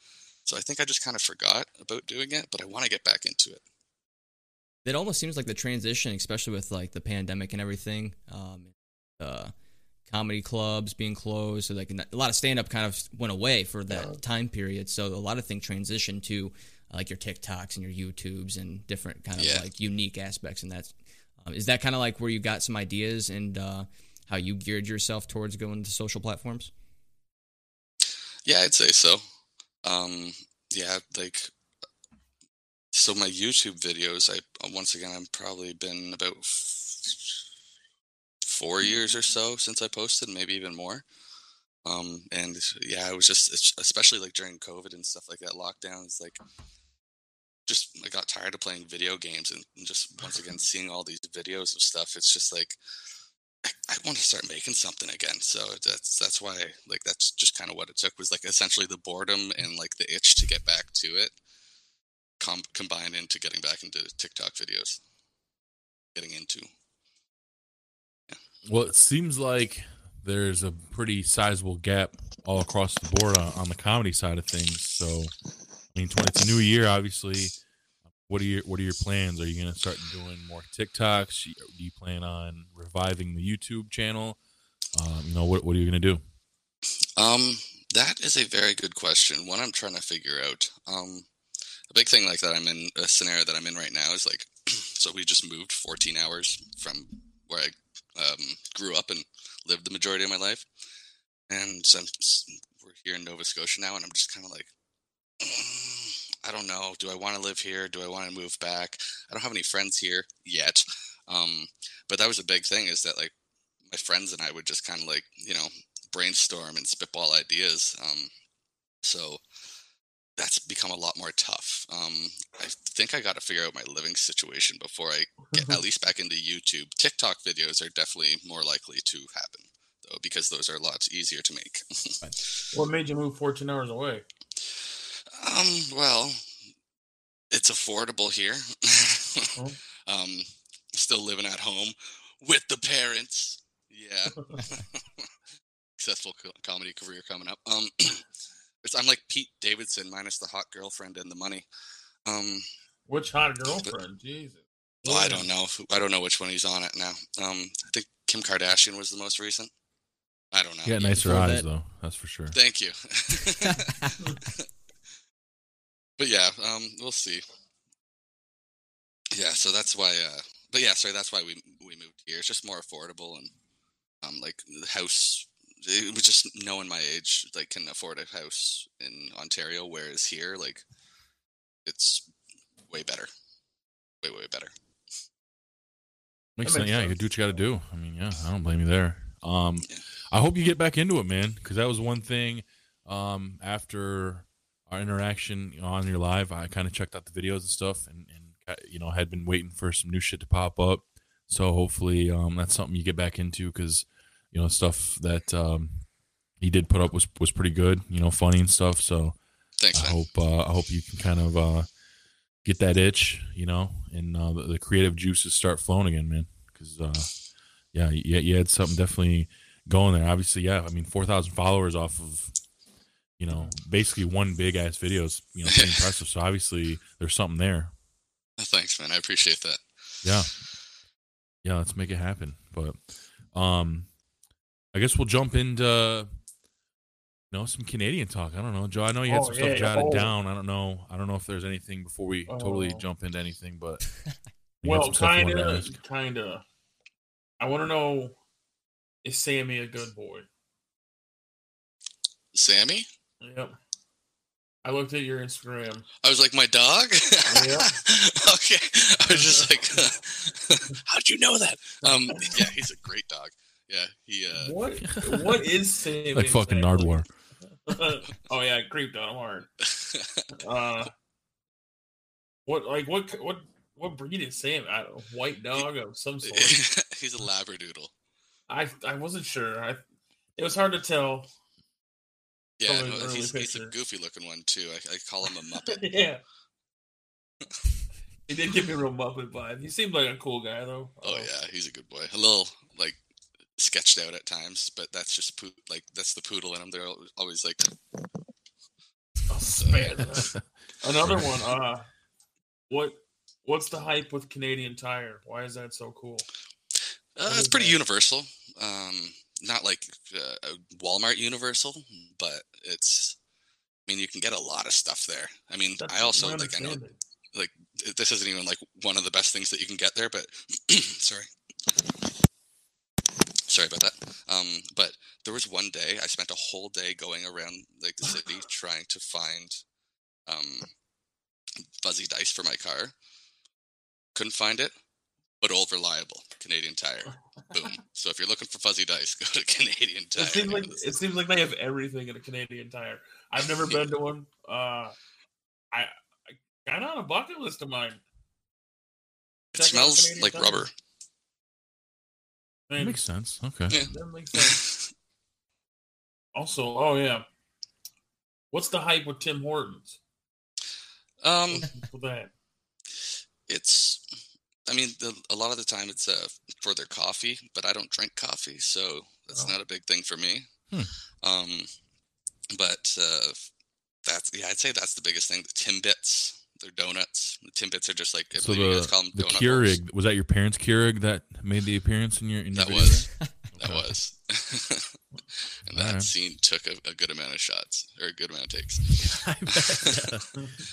So I think I just kind of forgot about doing it, but I want to get back into it. It almost seems like the transition, especially with like the pandemic and everything, um, uh, comedy clubs being closed, so like a lot of stand up kind of went away for that Yeah. time period. So a lot of things transitioned to uh, like your TikToks and your YouTubes and different kind of Yeah. like unique aspects. And that's um, is that kind of like where you got some ideas and uh, how you geared yourself towards going to social platforms? Yeah, I'd say so. Um, yeah, like so my YouTube videos. I once again, I've probably been about f- four years or so since I posted, maybe even more. Um, and yeah, it was just especially like during COVID and stuff like that, lockdowns, like just I got tired of playing video games and, and just once again seeing all these videos of stuff. It's just like I, I want to start making something again. So that's that's why like that's just kind of what it took was like essentially the boredom and like the itch to get back to it, com- combined into getting back into TikTok videos, getting into. Well, it seems like there's a pretty sizable gap all across the board on, on the comedy side of things. So, I mean, 20, it's a new year, obviously. What are your What are your plans? Are you going to start doing more TikToks? Do you plan on reviving the YouTube channel? Um, you know, what What are you going to do? Um, that is a very good question. One I'm trying to figure out. Um, a big thing like that I'm in a scenario that I'm in right now is like, so we just moved 14 hours from where I um, grew up and lived the majority of my life, and so we're here in Nova Scotia now, and I'm just kind of like, "Mm, I don't know. Do I want to live here? Do I want to move back? I don't have any friends here yet. Um, but that was a big thing is that like my friends and I would just kind of like you know brainstorm and spitball ideas. Um, so that's become a lot more tough. Um, I think I got to figure out my living situation before I get at least back into YouTube. TikTok videos are definitely more likely to happen. though because those are a lot easier to make. What made you move 14 hours away? um, well, it's affordable here. Oh. um, still living at home with the parents. Yeah. Successful co- comedy career coming up. Um, it's, I'm like Pete Davidson minus the hot girlfriend and the money. Um, Which hot girlfriend? Jesus. oh, I don't know. I don't know which one he's on it now. Um, I think Kim Kardashian was the most recent. I don't know. You got nicer before eyes that- though. That's for sure. Thank you. but yeah, um, we'll see. Yeah, so that's why. Uh, but yeah, sorry, that's why we we moved here. It's just more affordable and um, like the house. It was just knowing my age, like can afford a house in Ontario, whereas here, like, it's way better, way way better. Makes sense. Yeah, you do what you got to do. I mean, yeah, I don't blame you there. Um, Yeah. I hope you get back into it, man, because that was one thing. Um, after our interaction on your live, I kind of checked out the videos and stuff, and, and you know had been waiting for some new shit to pop up. So hopefully, um, that's something you get back into because you know stuff that um, he did put up was was pretty good. You know, funny and stuff. So Thanks, I man. hope uh, I hope you can kind of uh, get that itch, you know, and uh, the, the creative juices start flowing again, man. Because uh, yeah, you, you had something definitely going there. Obviously, yeah. I mean, four thousand followers off of you know basically one big ass video is you know pretty impressive. So obviously there's something there. Thanks, man. I appreciate that. Yeah, yeah. Let's make it happen. But um, I guess we'll jump into. You know some Canadian talk. I don't know, Joe. I know you had Oh, some yeah, stuff jotted oh. down. I don't know. I don't know if there's anything before we totally Oh. jump into anything, but Well, some stuff you kind of, kind of. I want to know: Is Sammy a good boy? Sammy, Yep. I looked at your Instagram. I was like, my dog. Yeah. okay. I was just like, how'd you know that? Um, yeah, he's a great dog. Yeah, he. Uh, What? What is Sam? like fucking? Nardwuar. oh yeah, it creeped on him hard. Uh, what like what what what breed is Sam? I don't know, white dog of some sort. he's a labradoodle. I I wasn't sure. I it was hard to tell. Yeah, no, he's, he's a goofy looking one too. I, I call him a muppet. yeah. He did give me a real Muppet vibe. He seemed like a cool guy though. Oh Uh, yeah, he's a good boy. A little like sketched out at times, but that's just poo- like that's the poodle in him. They're always like, I'll. Another one. Uh, what what's the hype with Canadian Tire? Why is that so cool? uh, it's pretty that? universal. Um, not like uh, a Walmart universal, but it's. I mean, you can get a lot of stuff there. I mean, That's I also like I know like this isn't even like one of the best things that you can get there, but sorry. Sorry about that. Um, but there was one day I spent a whole day going around like the city trying to find um, fuzzy dice for my car. Couldn't find it, but old reliable Canadian Tire. Boom. So if you're looking for fuzzy dice, go to Canadian Tire. It seems like it seems like they have everything in a Canadian Tire. I've never been to one. Uh, I, I kind of on a bucket list of mine. it check out smells like Tire. rubber. That makes sense. Okay. Yeah. that makes sense. Also, oh yeah, what's the hype with Tim Hortons? um, What's with that? it's i mean the, a lot of the time it's uh for their coffee but i don't drink coffee so that's Oh. not a big thing for me Hmm. um but uh that's yeah i'd say that's the biggest thing the timbits they're donuts the timbits are just like I So believe you guys call the them the donut rolls. Keurig was that your parents' Keurig that made the appearance in your in your that video was that was and that Alright. scene took a, a good amount of shots or a good amount of takes I bet,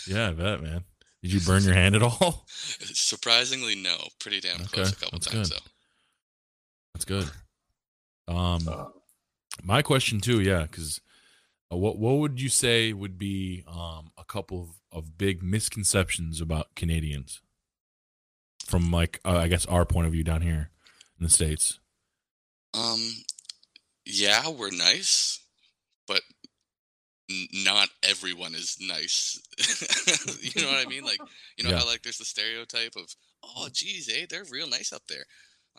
yeah. yeah, I bet, man. Did you burn your hand at all? surprisingly no pretty damn Okay, close a couple that's times good. though That's good. Um, Uh, my question too, yeah, because what what would you say would be um a couple of, of big misconceptions about Canadians from like uh, I guess our point of view down here in the states? Um, yeah, we're nice, but n- not everyone is nice. you know what I mean? Like, you know Yeah. how like there's the stereotype of, oh, geez, eh, they're real nice up there.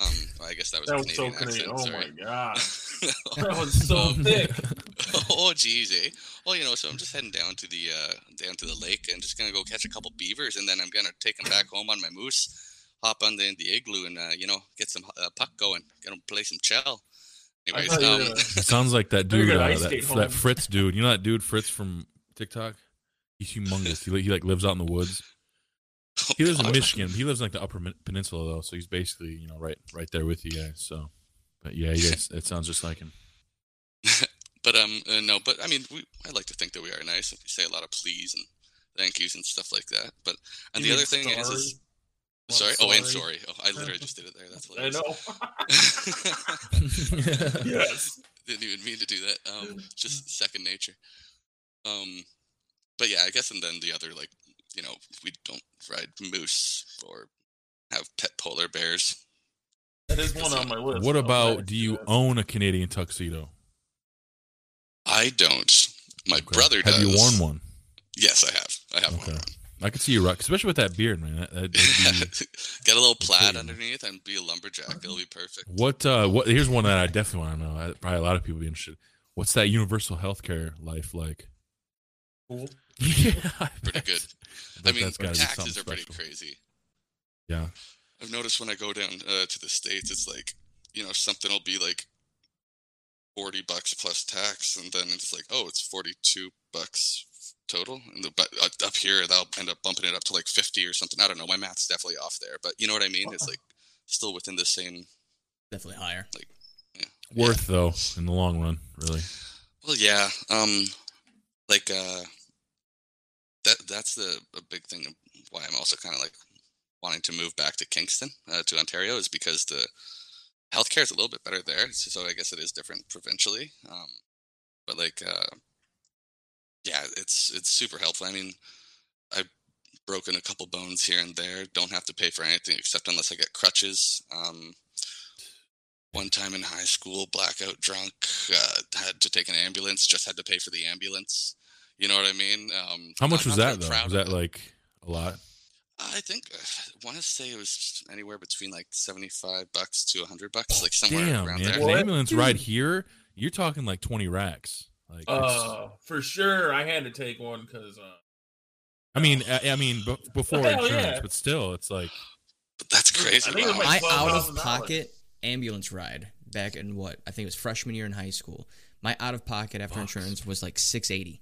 Um, well, I guess that was that a was so Canadian Canadian. accent. Oh sorry. my god! That was so Um, thick. oh geez, eh? Well, you know, so I'm just heading down to the uh, down to the lake and just gonna go catch a couple beavers, and then I'm gonna take them back home on my moose, hop on the, the igloo, and uh, you know, get some uh, puck going, get them play some chow. Anyways, thought you were um, gonna- It sounds like that dude, uh, that, that. Fritz dude. You know that dude Fritz from TikTok? He's humongous. He, he like lives out in the woods. Oh, He lives in Michigan. He lives in like the Upper Peninsula though, so he's basically you know right right there with you guys. So, but yeah, you guys, it sounds just like him. But um, uh, no, but I mean, we, I like to think that we are nice. We say a lot of please and thank yous and stuff like that. But and You the other thing is, is sorry? sorry. Oh, and sorry. Oh, I literally just did it there. That's I hilarious. know. yes. Didn't even mean to do that. Um, just second nature. Um, but yeah, I guess, and then the other like, you know, we don't ride moose or have pet polar bears. That is one on my list. what about? Do you own a Canadian tuxedo? I don't. My Okay. brother does. Have you worn one? Yes, I have. I have Okay. one. I could see you rock, especially with that beard, man. That, that'd be- Get a little plaid kill underneath and be a lumberjack. It'll be perfect. what? Uh, what? Here's one that I definitely want to know. I, probably a lot of people be interested. What's that universal healthcare life like? Cool. yeah, Pretty good. I I mean, that's gotta be taxes something are pretty special. crazy. Yeah. I've noticed when I go down uh, to the states, it's like you know something will be like forty bucks plus tax, and then it's like oh, it's forty-two bucks total. And the, but uh, up here, they'll end up bumping it up to like fifty or something. I don't know. My math's definitely off there, but you know what I mean. It's like still within the same. Definitely higher. Like worth though in the long run, really. Well, yeah. Um, like uh, that. That's the a big thing. Why I'm also kind of like wanting to move back to Kingston, uh, to Ontario, is because the healthcare is a little bit better there. So, I guess it is different provincially. Um, but like, uh, yeah, it's it's super helpful. I mean, I've broken a couple bones here and there. Don't have to pay for anything except unless I get crutches. Um, one time in high school, blackout drunk, uh, had to take an ambulance. Just had to pay for the ambulance. You know what I mean? Um, How much not- was not that though? Was that like a lot? I think uh, I want to say it was anywhere between like seventy-five bucks to hundred bucks, like somewhere Damn, around man. there. An What? ambulance ride here, you're talking like twenty racks. Like, Uh, for sure, I had to take one because uh, I mean, I, I mean, b- before insurance, yeah. but still, it's like But that's crazy. I think it was wow. like- My out of pocket ambulance ride back in what I think it was freshman year in high school. My out of pocket after Bucks. insurance was like six eighty.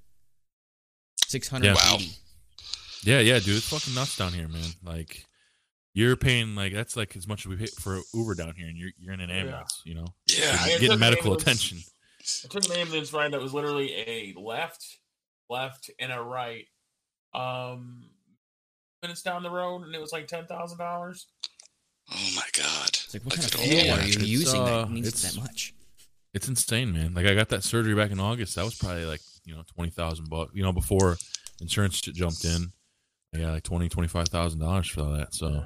Six hundred eighty. yeah, yeah, dude, it's fucking nuts down here, man. Like, you're paying like that's like as much as we pay for Uber down here, and you're you're in an Yeah. ambulance, you know, yeah, I You're getting medical attention. I took an ambulance ride that was literally a left, left, and a right. Um, minutes down the road, and it was like ten thousand dollars. Oh my god! It's like what I kind of could only are imagine. you It's, using uh, that needs it's- that much? It's insane, man. Like I got that surgery back in August. That was probably like you know twenty thousand bucks. You know, before insurance jumped in, I got like twenty twenty five thousand dollars for all that. So.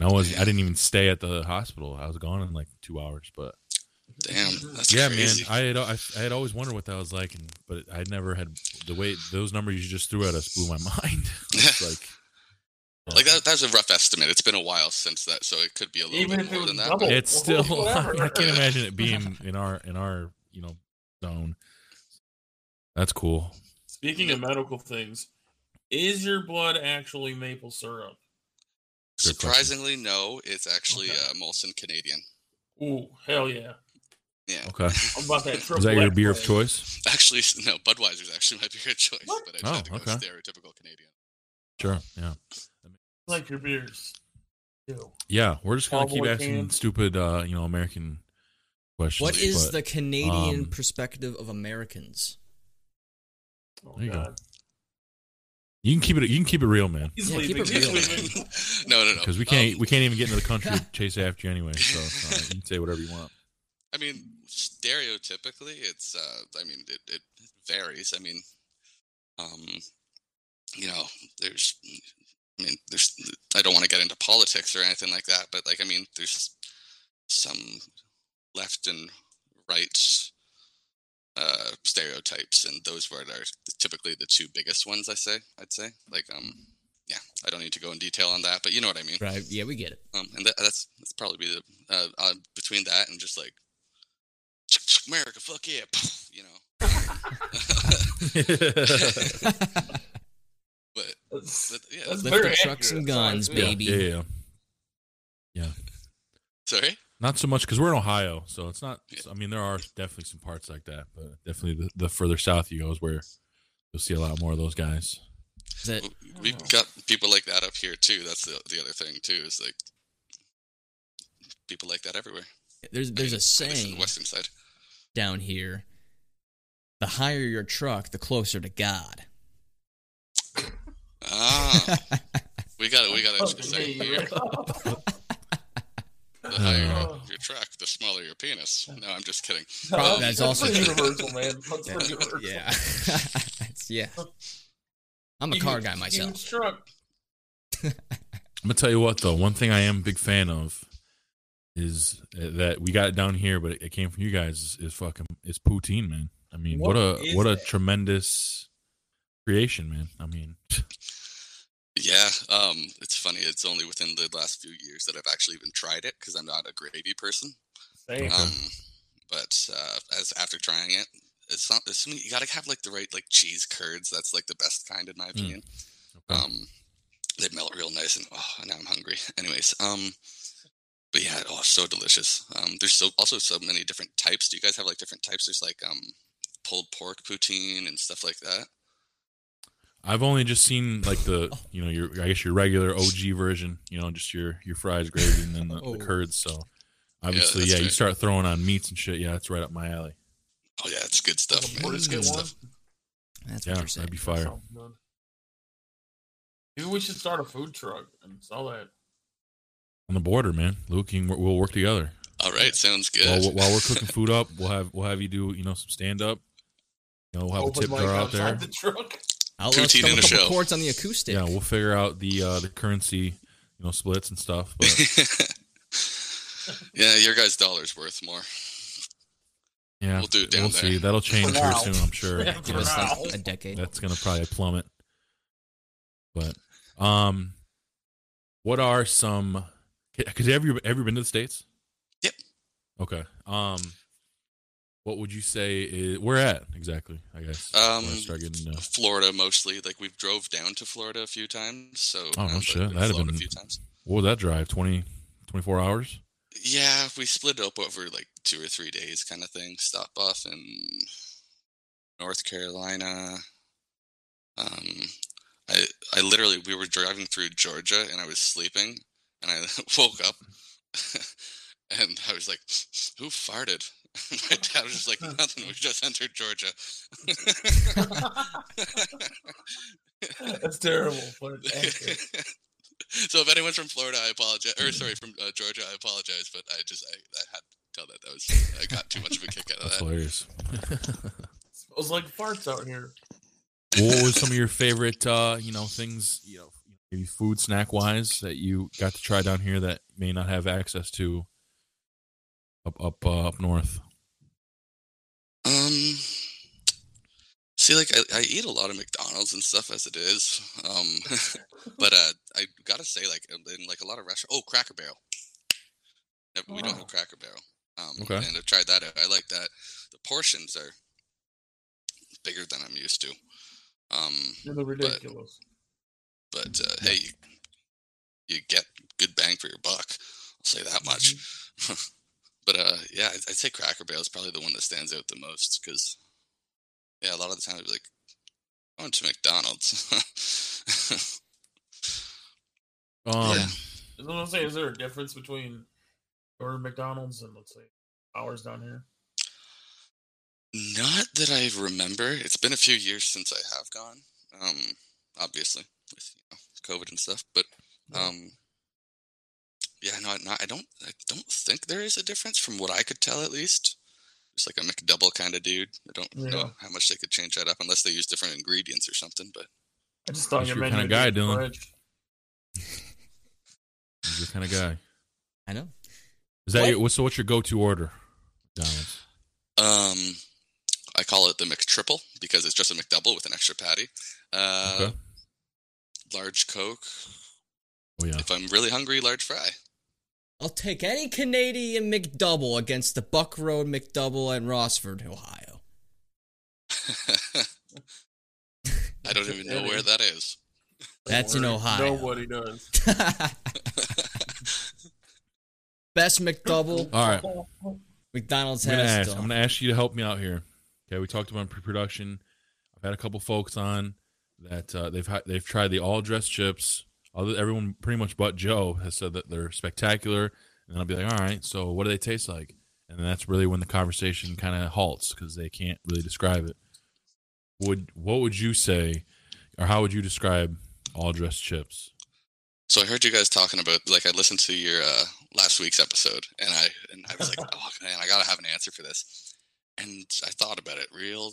And I was I didn't even stay at the hospital. I was gone in like two hours, but Damn, that's yeah, crazy. man. I had I, I had always wondered what that was like, and but I never had the way those numbers you just threw at us blew my mind. it's like like that, that's a rough estimate. It's been a while since that, so it could be a little Even bit more was than that. double. but- it's still Whatever. I can't imagine it being in our in our you know zone. That's cool. Speaking of medical things, is your blood actually maple syrup? Good question. Surprisingly, no. It's actually Okay. uh, Molson Canadian. Ooh, hell yeah! Yeah, Okay, I'm about that. is that your beer of choice? actually, no. Budweiser's actually my beer of choice, What? but I just had to Oh, go okay. stereotypical Canadian. Sure. Yeah. Like your beers. Ew. Yeah. We're just gonna Tall keep asking can. stupid, uh, you know, American questions. What is but- the Canadian um, perspective of Americans? Oh There you go. You can keep it. You can keep it real, man. He's Yeah, keep it real. leaving. no, no, no. Because we can't. Um, we can't even get into the country to chase after you anyway. So uh, you can say whatever you want. I mean, stereotypically, it's. Uh, I mean, it, it varies. I mean, um, you know, there's. I mean, there's. I don't want to get into politics or anything like that, but like, I mean, there's some left and right uh, stereotypes, and those were are typically the two biggest ones. I say, I'd say, like, um, yeah, I don't need to go in detail on that, but you know what I mean. Right? Yeah, we get it. Um, and that, that's that's probably be the uh, uh, between that and just like America, fuck yeah, you know. but, but yeah, that's Lift the trucks accurate. and guns, yeah. baby. yeah, yeah, yeah. sorry. Not so much because we're in Ohio, so it's not. I mean, there are definitely some parts like that, but definitely the, the further south you go is where you'll see a lot more of those guys. Is it We've got people like that up here too. That's the the other thing too. Is like people like that everywhere. there's there's a At least in saying the western side. down here. The higher your truck, the closer to God. Ah, we got it. we got a Fucking saying hey, here. man. The higher Oh. your truck, the smaller your penis. No, I'm just kidding. Probably- that's also pretty true. universal, man. That's pretty universal. Yeah. Yeah. I'm a car guy myself. Truck. I'm gonna tell you what though. One thing I am a big fan of is uh, that we got it down here, but it came from you guys. Is, is fucking is poutine, man. I mean, what, What a what a that? tremendous creation, man. I mean, Yeah, um, it's funny. It's only within the last few years that I've actually even tried it because I'm not a gravy person. Same. Um, but uh, as after trying it, it's not. It's, you gotta have like the right like cheese curds. That's like the best kind in my opinion. okay. Um, they melt real nice, and oh, now I'm hungry. Anyways, um, but yeah, oh, so delicious. Um, there's so also so many different types. Do you guys have like different types? There's like um pulled pork poutine and stuff like that. I've only just seen like the you know your I guess your regular OG version. You know, just your your fries, gravy, and then the, Oh. the curds. So obviously, that's yeah, you start throwing on meats and shit. Yeah, that's right up my alley. Oh yeah, it's good stuff, Like man. It's good one. stuff. That's Yeah, what you're saying. that'd be fire. Sounds. Maybe we should start a food truck and sell that. On the border, man. Luke, you we'll work together. All right, sounds good. While, while we're cooking food up, we'll have we'll have you do you know some stand up. You know, we'll have a tip jar out there. outside The truck. Outlaws Poutine come in a a couple show. chords on the acoustic. Yeah, we'll figure out the uh the currency, you know, splits and stuff. But yeah, your guys' dollar's worth more. yeah, We'll do it down we'll there. see. That'll change here soon, I'm sure. Yeah, Give us like a decade. That's gonna probably plummet. But um, what are some? Because have you ever been to the states? Yep. Okay. Um, what would you say is where at exactly? I guess. Um, start getting Florida mostly. Like we've drove down to Florida a few times. So Oh, no shit. we've That'd have been- a few times. what was that drive? 20, 24 hours? Yeah, we split up over like two or three days, kind of thing. Stop off in North Carolina. Um, I I literally we were driving through Georgia and I was sleeping and I woke up and I was like, "Who farted?" My dad was just like, "Nothing. We just entered Georgia." That's terrible, but so if anyone's from Florida, I apologize. Or sorry, from uh, Georgia, I apologize. But I just I, I had to tell that that was I got too much of a kick out of That's that. hilarious. smells like farts out here. what was some of your favorite, uh, you know, things, you know, maybe food snack wise that you got to try down here that may not have access to up up uh, up north? Um, see, like I, I eat a lot of McDonald's and stuff as it is. Um, but uh, I gotta say, like in like a lot of restaurants. Oh, Cracker Barrel. Never, We don't have Cracker Barrel. Um, Okay. And I've tried that. out. I like that. The portions are bigger than I'm used to. Um, Really ridiculous. but uh, hey, you, you get good bang for your buck. I'll say that much. but uh, yeah, I'd, I'd say Cracker Barrel is probably the one that stands out the most because yeah, a lot of the time I'd be like, I went to McDonald's. Um, Yeah. Is what I'm saying. Is there a difference between your McDonald's and let's say ours down here? Not that I remember. It's been a few years since I have gone. Um, obviously with you know, COVID and stuff, but um, yeah, no, no, I don't. I don't think there is a difference from what I could tell, at least. Just like a McDouble kind of dude. I don't Yeah. know how much they could change that up unless they use different ingredients or something. But I just thought That's your your menu kinda guy, would be Dylan. French. Your kind of guy. I know. Is that What? your, what's so what's your go to order? McDonald's. um, I call it the McTriple because it's just a McDouble with an extra patty. Uh, Okay. Large Coke. Oh yeah. If I'm really hungry, large fry. I'll take any Canadian McDouble against the Buck Road McDouble in Rossford, Ohio. I don't even know where that is. That's in Don't worry, Ohio. Nobody does. Best McDouble All right. McDonald's I'm gonna, has. ask. I'm gonna ask you to help me out here. Okay, we talked about pre-production. I've had a couple folks on that uh, they've had, they've tried the all dressed chips. Other everyone pretty much but Joe has said that they're spectacular, and I'll be like, all right, so what do they taste like? And that's really when the conversation kind of halts because they can't really describe it. Would what would you say, or how would you describe all dressed chips? So I heard you guys talking about like I listened to your uh, last week's episode, and I and I was like, oh man, I gotta have an answer for this. And I thought about it real,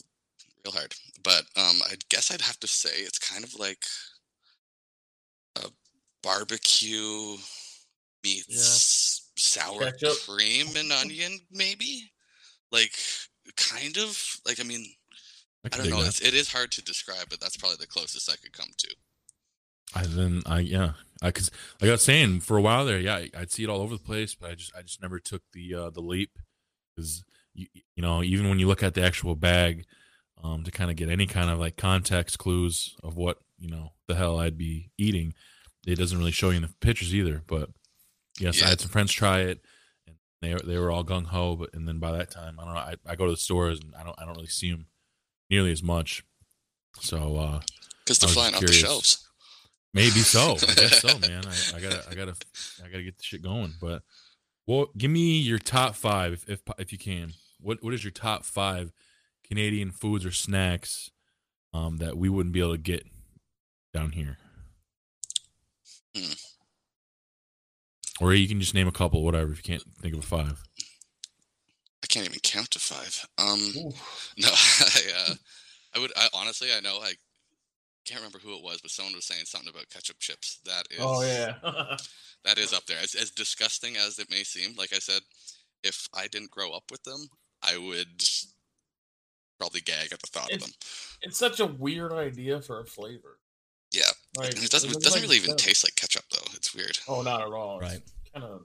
real hard. But um, I guess I'd have to say it's kind of like barbecue meets sour Ketchup. cream and onion, maybe. Like kind of like I mean I can don't know. It's, it is hard to describe, but that's probably the closest I could come to. I then I yeah I cause like I was saying for a while there yeah I- I'd see it all over the place but I just I just never took the uh, the leap because you you know even when you look at the actual bag um to kind of get any kind of like context clues of what you know the hell I'd be eating it doesn't really show you in the pictures either but yes I had some friends try it and they they were all gung ho but and then by that time I don't know I, I go to the stores and I don't I don't really see them nearly as much so uh Because they're flying off the shelves. Maybe so. I guess so, man. I, I gotta, I gotta, I gotta get the shit going. But, well, give me your top five, if if, if you can. What what is your top five Canadian foods or snacks um, that we wouldn't be able to get down here? Hmm. Or you can just name a couple, whatever. If you can't think of a five, I can't even count to five. Um, Ooh. no, I, uh, I would. I honestly, I know. I can't remember who it was, but someone was saying something about ketchup chips. That is. Oh yeah. That is up there. As, as disgusting as it may seem, like I said, if I didn't grow up with them, I would probably gag at the thought of them. it's such a weird idea for a flavor. Yeah, Like And it doesn't. It doesn't doesn't really even sense. taste like ketchup, though. It's weird. Oh, not at all. Right. Kind of.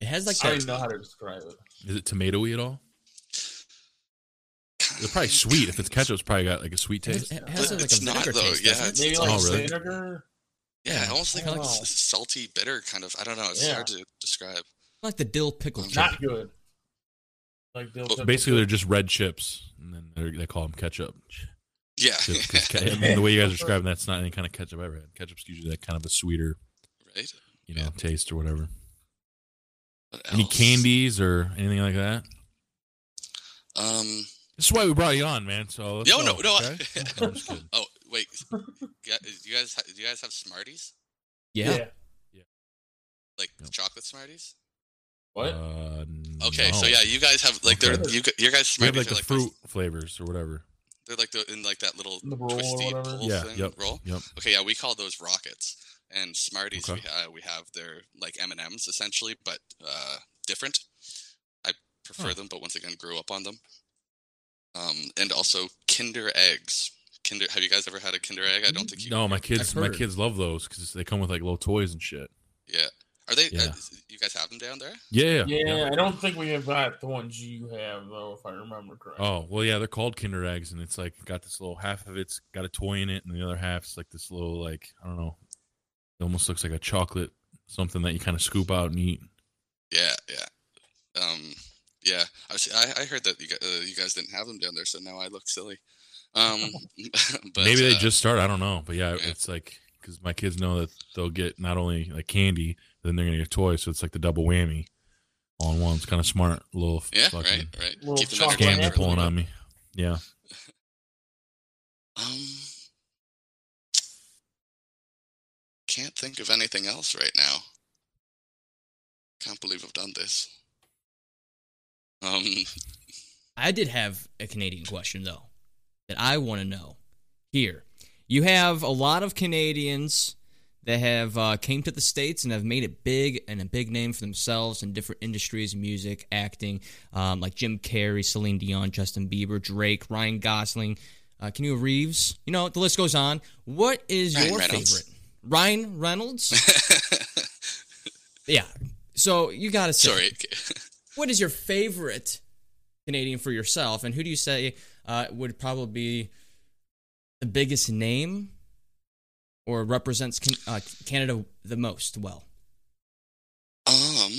It has like I that. don't even know how to describe it. is it tomatoey at all? It's probably sweet. If it's ketchup, it's probably got like a sweet It has, taste. it has But like it's a not, vinegar though. taste. Yeah, doesn't it? it's- Maybe like Oh, really? vinegar. Yeah, Yeah, almost like I don't know. salty, bitter kind of. I don't know. It's Yeah. hard to describe. like the dill pickle Not chip. Not good. Like dill Well, Basically, they're just red chips, and then they call them ketchup. Yeah, Just 'cause ke- I mean, the way you guys are describing that's not any kind of ketchup I've ever had. Ketchup's usually that kind of a sweeter, right. you know, Yeah. taste or whatever. What Any candies or anything like that? Um. This is why we brought you on, man. So let's No, go, no, no. okay? No, I'm just oh, wait. Do you guys, ha- do you guys have Smarties? Yeah. yeah. Like Yep. chocolate Smarties? What? Uh, Okay, so yeah, you guys have like they're Okay. you gu- your guys we have Smarties like are the like fruit those- flavors or whatever. They're like the in like that little The roll or twisty whatever? pull Yeah, thing yep, roll. yep. Okay, yeah, we call those rockets. And Smarties, Okay. we, uh, we have their like M and M's essentially, but uh, different. I prefer Huh. them, but once again, grew up on them. Um, and also Kinder eggs. Kinder, have you guys ever had a Kinder egg? I don't think you. No, my kids, my kids love those because they come with like little toys and shit. Yeah, are they? Yeah. Uh, you guys have them down there? Yeah, Yeah, I don't think we have got the ones you have though, if I remember correctly. Oh well, yeah, they're called Kinder eggs, and it's like got this little half of it's got a toy in it, and the other half's like this little like I don't know, it almost looks like a chocolate something that you kind of scoop out and eat. Yeah, yeah, um, yeah. I, was, I I heard that you guys, uh, you guys didn't have them down there, so now I look silly. Um, but Maybe they uh, just started. I don't know, but yeah, yeah. it's like because my kids know that they'll get not only like candy, then they're gonna get toys, so it's like the double whammy all in one. It's kind of smart, little yeah, fucking right, right. Little Keep scam entertained they're Candy. for a pulling on me. Yeah, Um, can't think of anything else right now. Can't believe I've done this. Um, I did have a Canadian question though that I want to know. Here, you have a lot of Canadians that have uh, came to the states and have made it big and a big name for themselves in different industries, music, acting, um, like Jim Carrey, Celine Dion, Justin Bieber, Drake, Ryan Gosling, uh, Keanu Reeves. You know the list goes on. What is Ryan your Reynolds. favorite? Ryan Reynolds. yeah, So you got to say, Sorry. what is your favorite Canadian for yourself, and who do you say uh, would probably be the biggest name or represents can, uh, Canada the most well? Um,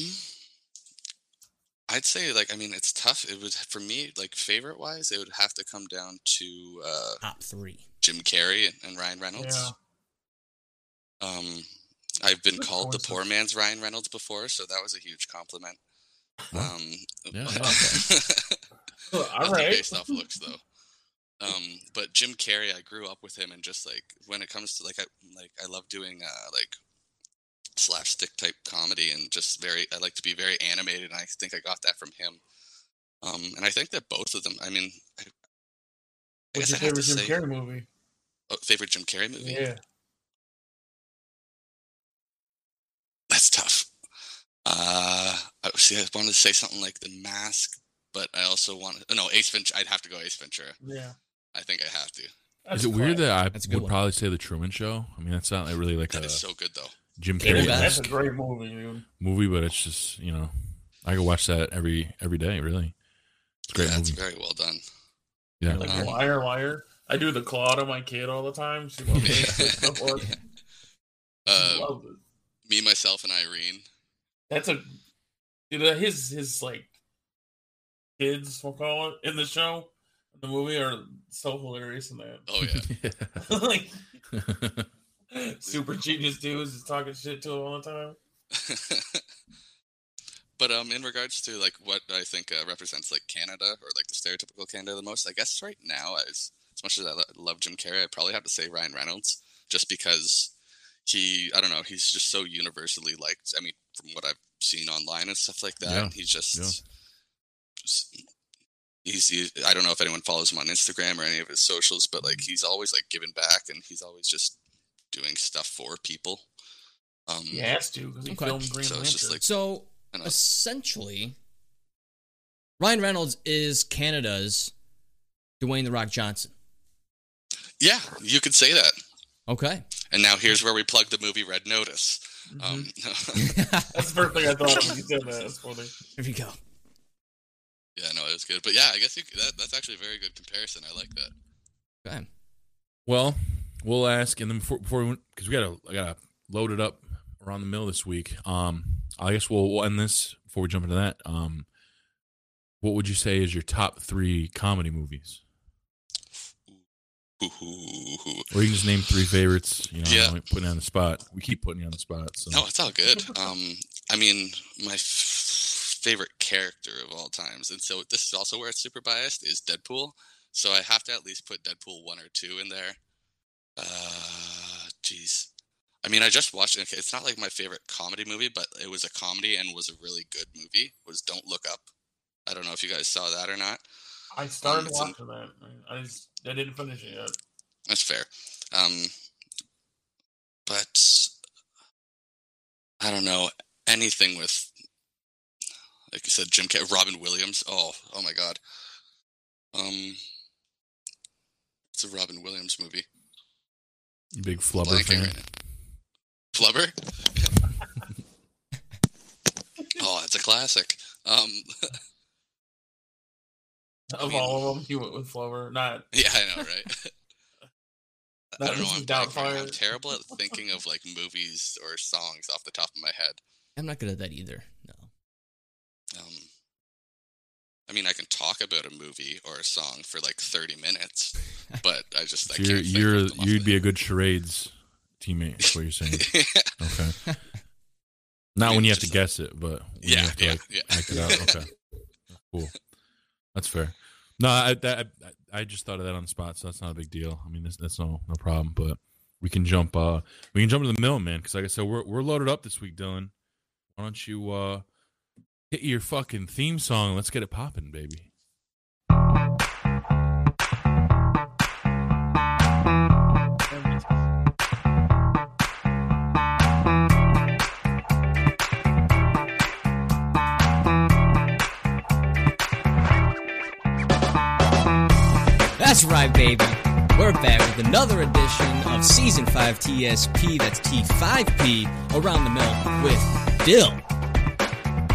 I'd say like I mean it's tough. It would for me like favorite wise, it would have to come down to uh, Top three. Jim Carrey and, and Ryan Reynolds. Yeah. Um, I've been Good called the choices. poor man's Ryan Reynolds before, so that was a huge compliment. Um, Yeah, All nothing right. based off looks though. Um, but Jim Carrey, I grew up with him, and just like when it comes to like I like I love doing uh like slapstick type comedy, and just very I like to be very animated, and I think I got that from him. Um, and I think that both of them. I mean, I, I What's your favorite Jim say Carrey movie? oh, favorite Jim Carrey movie. Yeah. That's tough. Uh, I see. I wanted to say something like The Mask, but I also want no Ace Ventura. I'd have to go Ace Ventura. Yeah. I think I have to. That's Is it weird that I That's a good would one. probably say the Truman Show? I mean, that's not like really like That a is so good though. Jim Yeah, Carrey that's That's a great movie, dude. movie, but it's just you know, I could watch that every every day. Really, it's a great yeah, it's movie. very well done. yeah, Like Um, liar, liar. I do the claw to my kid all the time. She loves it. Stuff for it. She Uh, loves it. me, myself, and Irene. That's a dude. uh, His his like kids, we'll call it, in the show, the movie are so hilarious in that. Oh yeah, like super genius dudes just talking shit to him all the time. but um, in regards to like what I think uh, represents like Canada or like the stereotypical Canada the most, I guess right now, as as much as I lo- love Jim Carrey, I probably have to say Ryan Reynolds, just because he, I don't know, he's just so universally liked. I mean, from what I've seen online and stuff like that, Yeah, he's just. yeah. Just- He's, I don't know if anyone follows him on Instagram or any of his socials, but like he's always like giving back and he's always just doing stuff for people. Um, He has to because he Okay. filmed Green So Lantern. just like- So essentially, Ryan Reynolds is Canada's Dwayne the Rock Johnson. Yeah, you could say that. Okay. And now here's where we plug the movie Red Notice. Mhm. Um, That's the first thing I thought of when you said that. That's funny. Here we go. Yeah, no, it was good. But yeah, I guess you, that, that's actually a very good comparison. I like that. Okay. Well, we'll ask, and then before before we because we gotta I gotta load it up around the mill this week. Um, I guess we'll, we'll end this before we jump into that. Um, what would you say is your top three comedy movies? Or you can just name three favorites. You know, Yeah. Putting you on the spot. We keep putting you on the spot. So No, it's all good. Um, I mean, my f- favorite character of all times, and so this is also where it's super biased, is Deadpool. So I have to at least put Deadpool one or two in there. Uh, jeez. I mean, I just watched. Okay, it's not like my favorite comedy movie, but it was a comedy and was a really good movie. Was Don't Look Up. I don't know if you guys saw that or not. I started it's an- watching that. I just I didn't finish it yet. That's fair. Um, but I don't know anything with, like you said, Jim Carrey, Robin Williams. Oh, oh my God. Um, it's a Robin Williams movie. you big flubber Blanking fan. right. Flubber. oh, it's a classic. Um, Of mean- all of them, he went with Flubber. Not yeah, I know, right? I don't know. I'm, blanking right now. I'm Doubtfire. terrible at thinking of like movies or songs off the top of my head. I'm not good at that either. No. Um, I mean, I can talk about a movie or a song for like 30 minutes, but I just I you're you're you'd be a good charades teammate. Is what you're saying? Okay. Not mean, when you have to just guess it, but when you yeah, have to yeah, like yeah. act it out. Okay, cool. That's fair. No, I, that, I I just thought of that on the spot, so that's not a big deal. I mean, that's, that's no no problem. But we can jump. uh We can jump to the mill, man. Because like I said, we're we're loaded up this week, Dylan. Why don't you uh hit your fucking theme song? Let's get it popping, baby. That's right, baby. We're back with another edition of Season 5 TSP, that's T5P, Around the Mill with Dill.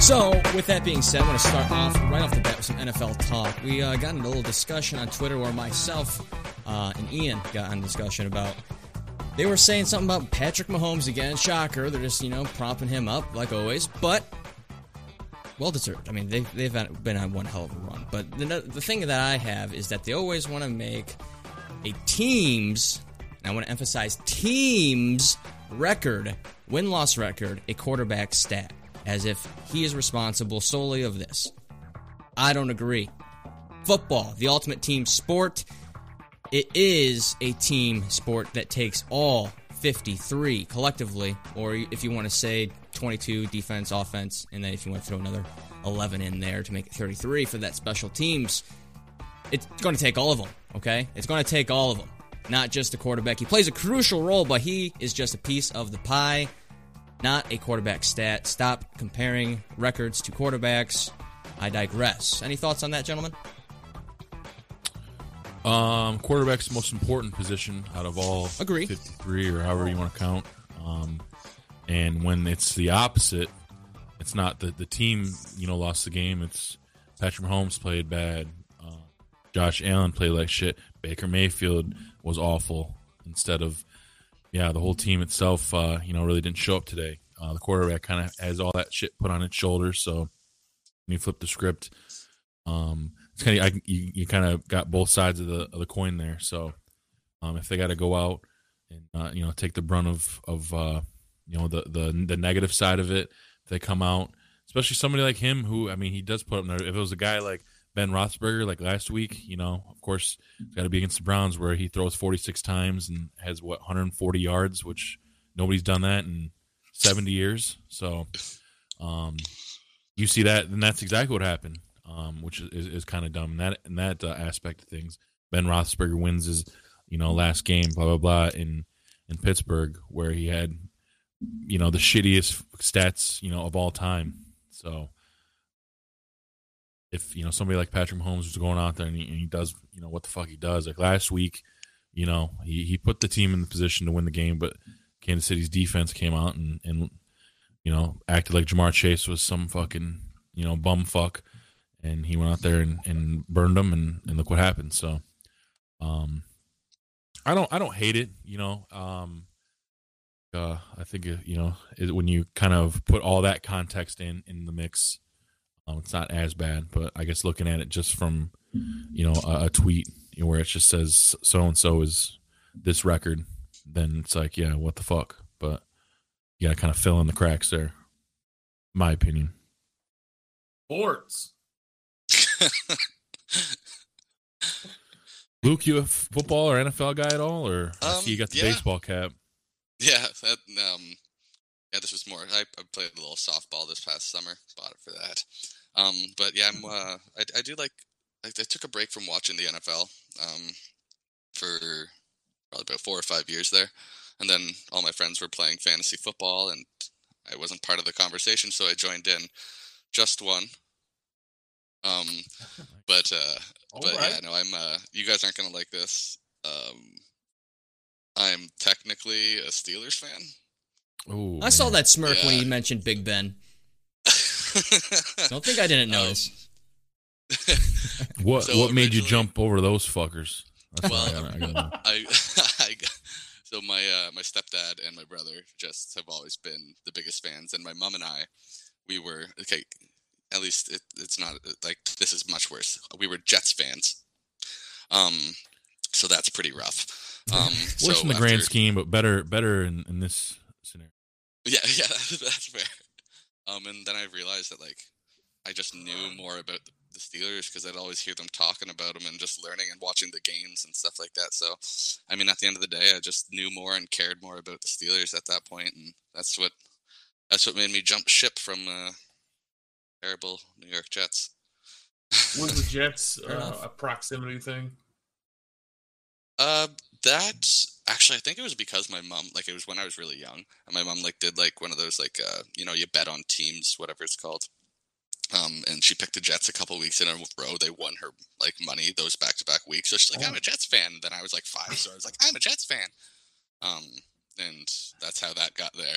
So, with that being said, I want to start off right off the bat with some NFL talk. We uh, got into a little discussion on Twitter where myself uh, and Ian got on discussion about. They were saying something about Patrick Mahomes again. Shocker. They're just, you know, propping him up like always. But well deserved. I mean, they've, they've been on one hell of a run. But the, the thing that I have is that they always want to make a team's, I want to emphasize team's record, win loss record, a quarterback stat, as if he is responsible solely of this. I don't agree. Football, the ultimate team sport, it is a team sport that takes all 53 collectively, or if you want to say 22 defense, offense, and then if you want to throw another 11 in there to make it 33 for that special teams, it's going to take all of them, okay? It's going to take all of them, not just the quarterback. He plays a crucial role, but he is just a piece of the pie, not a quarterback stat. Stop comparing records to quarterbacks. I digress. Any thoughts on that, gentlemen? Um, quarterback's the most important position out of all Agree. 53 or however you want to count. Um, and when it's the opposite, it's not the the team you know lost the game. It's Patrick Mahomes played bad. Uh, Josh Allen played like shit. Baker Mayfield was awful. Instead of yeah, the whole team itself, uh, you know, really didn't show up today. Uh, the quarterback kind of has all that shit put on its shoulders. So when you flip the script, um, it's kind of you, you kind of got both sides of the of the coin there. So um, if they got to go out and uh, you know take the brunt of of uh, you know the the the negative side of it, they come out, especially somebody like him who I mean he does put up. If it was a guy like Ben Roethlisberger like last week, you know, of course it's got to be against the Browns where he throws 46 times and has what 140 yards, which nobody's done that in 70 years. So um, you see that, and that's exactly what happened um, which is, is kind of dumb in that in that uh, aspect of things. Ben Roethlisberger wins his you know last game, blah blah blah in in Pittsburgh, where he had you know the shittiest stats you know of all time. So if you know somebody like Patrick Mahomes was going out there and he, and he does you know what the fuck he does, like last week, you know he he put the team in the position to win the game, but Kansas City's defense came out and and you know acted like Ja'Marr Chase was some fucking you know bum fuck. And he went out there and, and burned them and, and look what happened. So um i don't i don't hate it you know um uh i think uh, you know when you kind of put all that context in in the mix um, it's not as bad but i guess looking at it just from you know a, a tweet you know, where it just says so and so is this record then it's like yeah what the fuck but you gotta kind of fill in the cracks there my opinion Sports. Luke, you a football or NFL guy at all, or Um, you got the yeah. baseball cap? Yeah, that, um, yeah, this was more. I, I played a little softball this past summer. Bought it for that. Um, but yeah, I'm. Uh, I, I do like. I, I took a break from watching the NFL. Um, for probably about four or five years there, and then all my friends were playing fantasy football, and I wasn't part of the conversation, so I joined in. Just one. Um, but uh, All but right. yeah, no, I'm. Uh, you guys aren't gonna like this. Um, I'm technically a Steelers fan. Oh, I saw that smirk when you mentioned Big Ben. Don't think I didn't Um, notice. What So what made you jump over those fuckers? That's Well, I gotta- I gotta. I, I so my uh, my stepdad and my brother just have always been the biggest fans, and my mom and I, we were okay. At least it, it's not like this is much worse. We were Jets fans, um, so that's pretty rough. Um, so Worse in the grand scheme, but better better in, in this scenario. Yeah, yeah, that's fair. Um, and then I realized that like I just knew more about the, Steelers because I'd always hear them talking about them and just learning and watching the games and stuff like that. So, I mean, at the end of the day, I just knew more and cared more about the Steelers at that point, and that's what that's what made me jump ship from uh, terrible New York Jets. Was the Jets uh, a proximity thing? Uh, that actually, I think it was because my mom, like, it was when I was really young, and my mom like did like one of those like, uh, you know, you bet on teams, whatever it's called. Um, and she picked the Jets a couple weeks in a row. They won her like money those back to back weeks. So she's like, "I'm a Jets fan." And then I was like five, so I was like, "I'm a Jets fan." Um, and that's how that got there.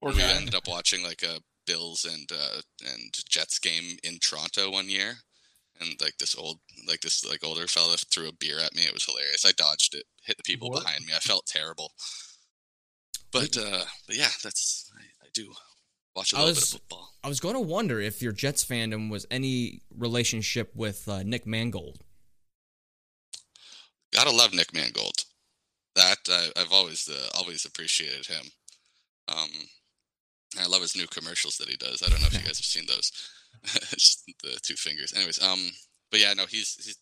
Or we ended up watching like a Bills and uh, and Jets game in Toronto one year, and like this old like this like older fella threw a beer at me. It was hilarious. I dodged it, hit the people What? behind me. I felt terrible. But uh, but yeah, that's I, I do watch a little bit of football. I was going to wonder if your Jets fandom was any relationship with uh, Nick Mangold. Gotta love Nick Mangold. That I, I've always uh, always appreciated him. Um, I love his new commercials that he does. I don't know if you guys have seen those. Just the two fingers. Anyways, um, but yeah, no, he's he's.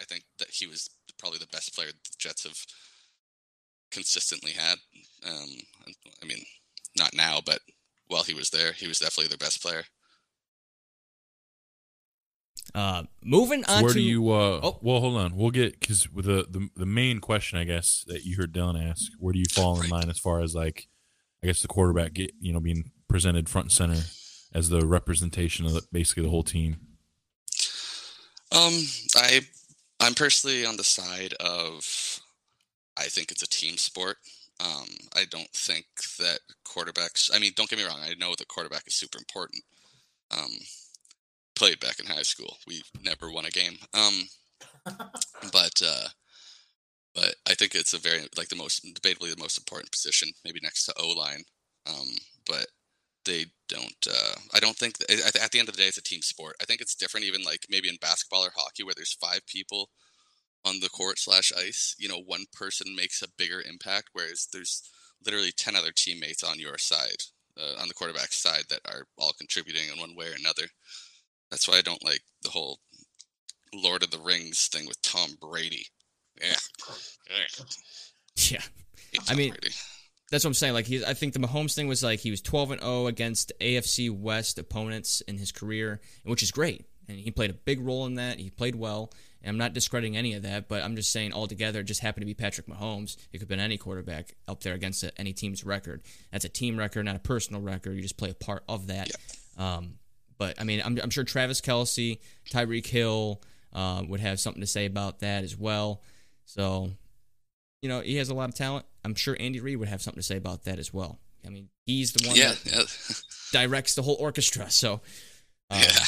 I think that he was probably the best player the Jets have consistently had. Um, I mean, not now, but while he was there, he was definitely their best player. Uh, moving on Where to do you? Uh, Oh. Well, hold on. We'll get because with the, the the main question, I guess that you heard Dylan ask, where do you fall in line as far as like, I guess the quarterback get you know being presented front and center as the representation of the, basically the whole team. Um, I I'm personally on the side of I think it's a team sport. Um, I don't think that quarterbacks. I mean, don't get me wrong. I know that quarterback is super important. Um, played back in high school. We never won a game. Um, but uh, but I think it's a very like the most debatably the most important position, maybe next to O line. Um, but they don't. Uh, I don't think at at the end of the day, it's a team sport. I think it's different, even like maybe in basketball or hockey, where there's five people on the court slash ice. You know, one person makes a bigger impact, whereas there's literally ten other teammates on your side, uh, on the quarterback side, that are all contributing in one way or another. That's why I don't like the whole Lord of the Rings thing with Tom Brady. Yeah, yeah. yeah, I mean, Brady. That's what I'm saying. Like he's, I think the Mahomes thing was like he was 12 and 0 against AFC West opponents in his career, which is great, and he played a big role in that. He played well, and I'm not discrediting any of that, but I'm just saying altogether, it just happened to be Patrick Mahomes. It could have been any quarterback up there against a, any team's record. That's a team record, not a personal record. You just play a part of that. Um, but I mean, I'm, I'm sure Travis Kelce, Tyreek Hill uh, would have something to say about that as well. So, you know, he has a lot of talent. I'm sure Andy Reid would have something to say about that as well. I mean, he's the one Yeah, that yeah, directs the whole orchestra, so uh, yeah.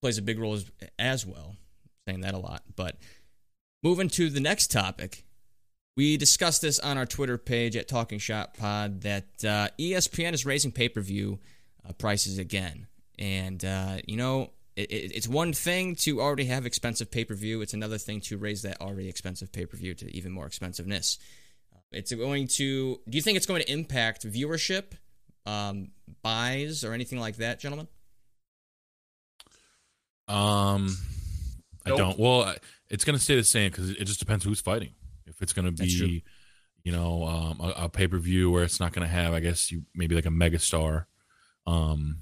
plays a big role as, as well. Saying that a lot, but moving to the next topic, we discussed this on our Twitter page at Talking Shop Pod that uh, ESPN is raising pay per view uh, prices again, and uh, you know. It, it, it's one thing to already have expensive pay per view. It's another thing to raise that already expensive pay per view to even more expensiveness. It's going to. Do you think it's going to impact viewership, um, buys, or anything like that, gentlemen? Um, I Nope. don't. Well, it's going to stay the same because it just depends who's fighting. If it's going to be, you know, um, a, a pay per view where it's not going to have, I guess you maybe like a megastar. Um,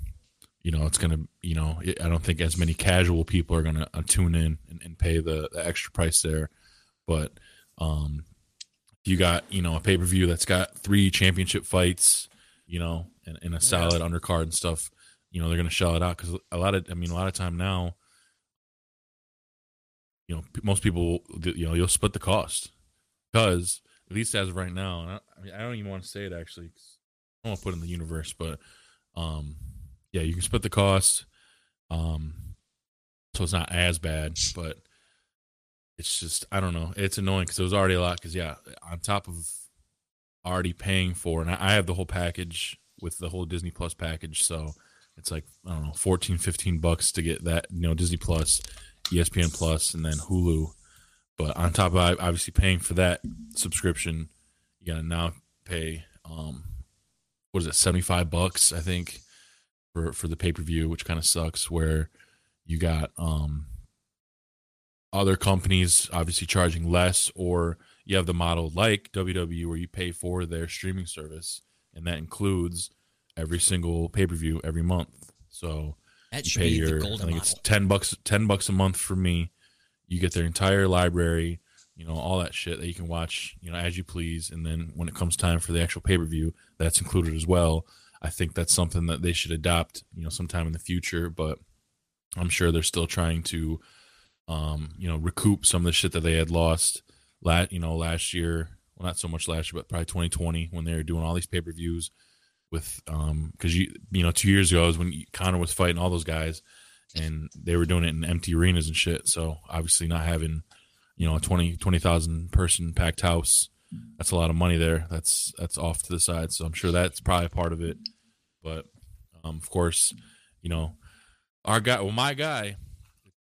you know, it's going to, you know, I don't think as many casual people are going to uh, tune in and, and pay the, the extra price there. But um, if you got, you know, a pay per view that's got three championship fights, you know, and, and a solid undercard and stuff, you know, they're going to shell it out because a lot of, I mean, a lot of time now, you know, most people, you know, you'll split the cost because at least as of right now, and I, I mean, I don't even want to say it actually. 'cause I don't want to put it in the universe, but um, yeah, you can split the cost, um, so it's not as bad, but it's just I don't know, it's annoying because it was already a lot. Because yeah, on top of already paying for, and I, I have the whole package with the whole Disney Plus package, so it's like I don't know, 14, 15 bucks to get that, you know, Disney Plus, ESPN Plus, and then Hulu. But on top of obviously paying for that subscription, you gotta now pay um what is it, seventy five bucks, I think, for for the pay per view, which kind of sucks. Where you got um other companies obviously charging less, or you have the model like WWE where you pay for their streaming service, and that includes every single pay per view every month. So That you pay your I think model. it's ten bucks ten bucks a month for me. You get their entire library, you know, all that shit that you can watch, you know, as you please. And then when it comes time for the actual pay per view, that's included as well. I think that's something that they should adopt, you know, sometime in the future. But I'm sure they're still trying to, um, you know, recoup some of the shit that they had lost, last, you know, last year. Well, not so much last year, but probably 2020 when they were doing all these pay per views with um because you you know two years ago was when Conor was fighting all those guys, and they were doing it in empty arenas and shit. So obviously not having you know a 20 20,000 person packed house, that's a lot of money there. That's that's off to the side. So I'm sure that's probably part of it. But um, of course, you know our guy, well my guy,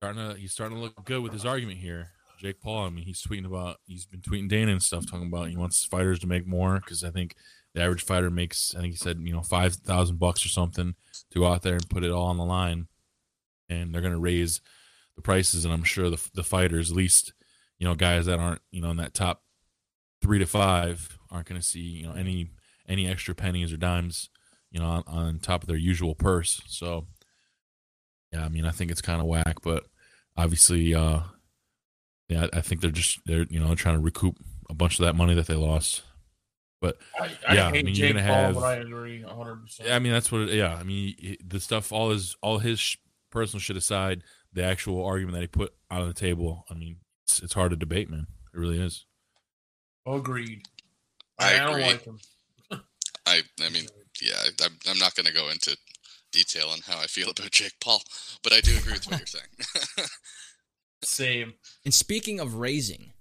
starting to he's starting to look good with his argument here. Jake Paul. I mean, he's tweeting about he's been tweeting Dana and stuff, talking about he wants fighters to make more because I think the average fighter makes I think he said you know five thousand bucks or something to go out there and put it all on the line, and they're going to raise the prices, and I'm sure the the fighters, at least you know guys that aren't you know in that top three to five, aren't going to see you know any any extra pennies or dimes you know on, on top of their usual purse. So yeah, I mean I think it's kind of whack, but obviously. uh yeah, I think they're just they're you know trying to recoup a bunch of that money that they lost. But I, I Yeah, I hate mean, you're gonna Paul, have- but I agree 100. percent I mean that's what it, yeah, I mean the stuff all his all his sh- personal shit aside, the actual argument that he put out on the table, I mean it's, it's hard to debate, man. It really is. Agreed. I I, don't agree. like him. I I mean, yeah, I, I'm, I'm not going to go into detail on how I feel about Jake Paul, but I do agree with what you're saying. Same. And speaking of raising,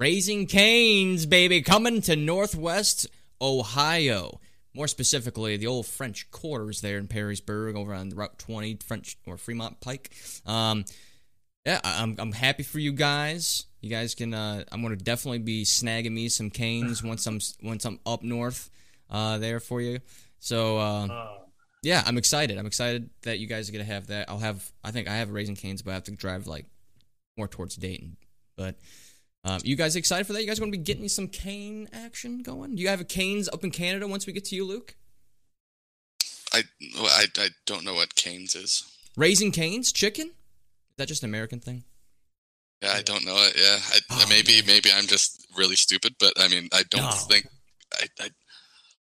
Raising Canes, baby, coming to Northwest Ohio. More specifically, the old French quarters there in Perrysburg, over on Route 20, French or Fremont Pike. Um, yeah, I- I'm I'm happy for you guys. You guys can. Uh, I'm gonna definitely be snagging me some canes once I'm once I'm up north uh, there for you. So uh, Uh, yeah, I'm excited. I'm excited that you guys are gonna have that. I'll have. I think I have Raising Canes, but I have to drive like more towards Dayton. But um, you guys excited for that? You guys going to be getting some cane action going? Do you have a canes up in Canada once we get to you, Luke? I, well, I I don't know what Canes is. Raising canes, chicken? Is that just an American thing? Yeah, I don't know it. Yeah, I, Oh, maybe man. maybe I'm just really stupid, but I mean, I don't No. think I, I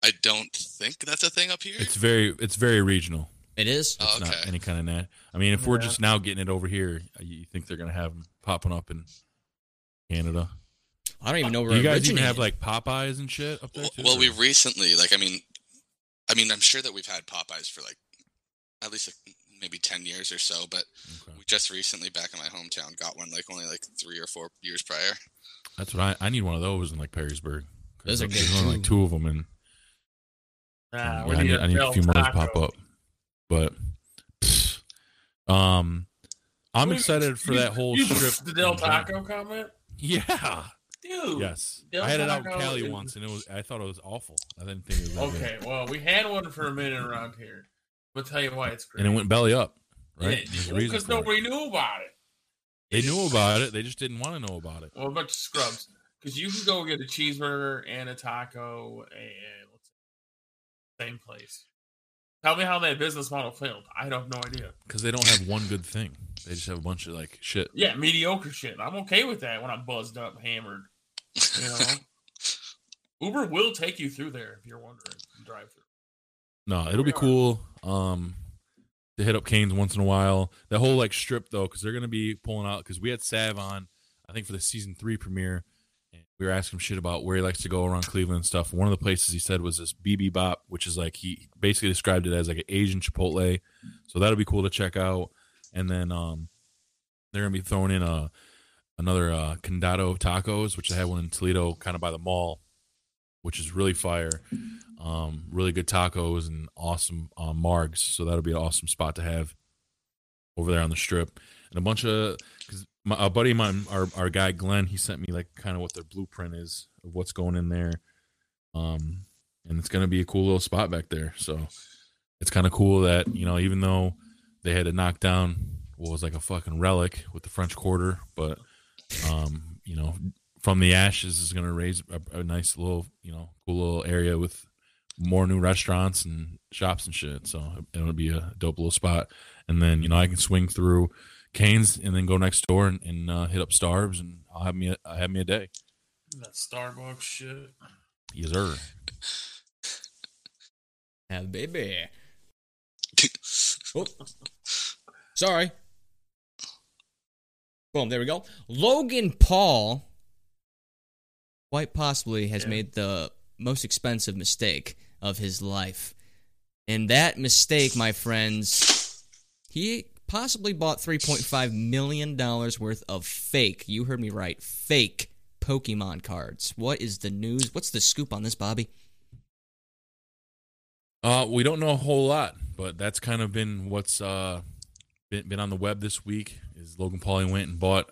I don't think that's a thing up here. It's very it's very regional. It is. Oh, It's not any kind of nat. I mean, if we're just now getting it over here, uh, you think they're gonna have them popping up in Canada? I don't even know where you it guys even have like Popeyes and shit up there Well, too? well, or- we recently, like, I mean, I mean, I'm sure that we've had Popeyes for like at least like, maybe ten years or so, but Okay. we just recently back in my hometown got one like only like three or four years prior. That's what I I need one of those in like Perrysburg. 'Cause Those are there's good, only like two of them, and yeah, I need a I need a few more to pop up. But um, I'm Wait, excited for you- that whole you- strip. The Del. Taco comment, Yeah. dude. Yes. Del I had it out in Cali is- once, and it was I thought it was awful. I didn't think it was Okay, well, we had one for a minute around here. I'll tell you why it's great. and it went belly up. Right. There's a reason Because for it. nobody knew about it. They knew about it. They just didn't want to know about it. Well, a bunch of scrubs. Because you can go get a cheeseburger and a taco and same place. Tell me how that business model failed. I have no idea. Because they don't have one good thing. They just have a bunch of like shit. Yeah, mediocre shit. I'm okay with that when I'm buzzed up, hammered. You know, Uber will take you through there if you're wondering. Drive through. No, it'll be cool. Um, to hit up Canes once in a while. That whole like strip though, because they're gonna be pulling out. Because we had Sav on, I think for the season three premiere, we were asking him shit about where he likes to go around Cleveland and stuff. One of the places he said was this Bibibop, which is like he basically described it as like an Asian Chipotle. So that'll be cool to check out. And then um, they're gonna be throwing in a another uh, Condado Tacos, which I had one in Toledo, kind of by the mall, which is really fire. Um, really good tacos and awesome uh, margs. So that'll be an awesome spot to have over there on the strip. And a bunch of because my a buddy of mine, our our guy Glenn, he sent me like kind of what their blueprint is of what's going in there. Um, and it's gonna be a cool little spot back there. So it's kind of cool that you know even though they had to knock down what was like a fucking relic with the French Quarter, but um, you know from the ashes is going to raise a, a nice little, you know, cool little area with more new restaurants and shops and shit. So it'll be a dope little spot. And then, you know, I can swing through Canes and then go next door and, and uh, hit up Starbs and I'll have me a, I'll have me a day. That Starbucks shit. Yes, sir. Yeah, baby. Oh, sorry. Boom, there we go. Logan Paul quite possibly has Yeah. made the most expensive mistake of his life. And that mistake, my friends, he possibly bought $3.5 million worth of fake, you heard me right, fake Pokemon cards. What is the news? What's the scoop on this, Bobby? Uh, we don't know a whole lot, but that's kind of been what's uh been, been on the web this week. Is Logan Pauling went and bought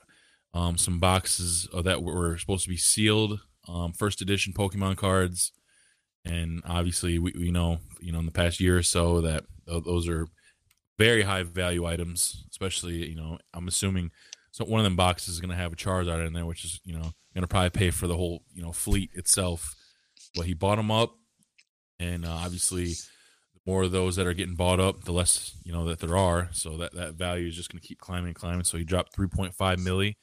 um some boxes that were supposed to be sealed um first edition Pokemon cards, and obviously we, we know you know in the past year or so that those are very high value items, especially you know I'm assuming so one of them boxes is going to have a Charizard in there, which is you know going to probably pay for the whole you know fleet itself. But he bought them up, and uh, obviously the more of those that are getting bought up, the less you know that there are. So that that value is just going to keep climbing and climbing. So he dropped 3.5 milli,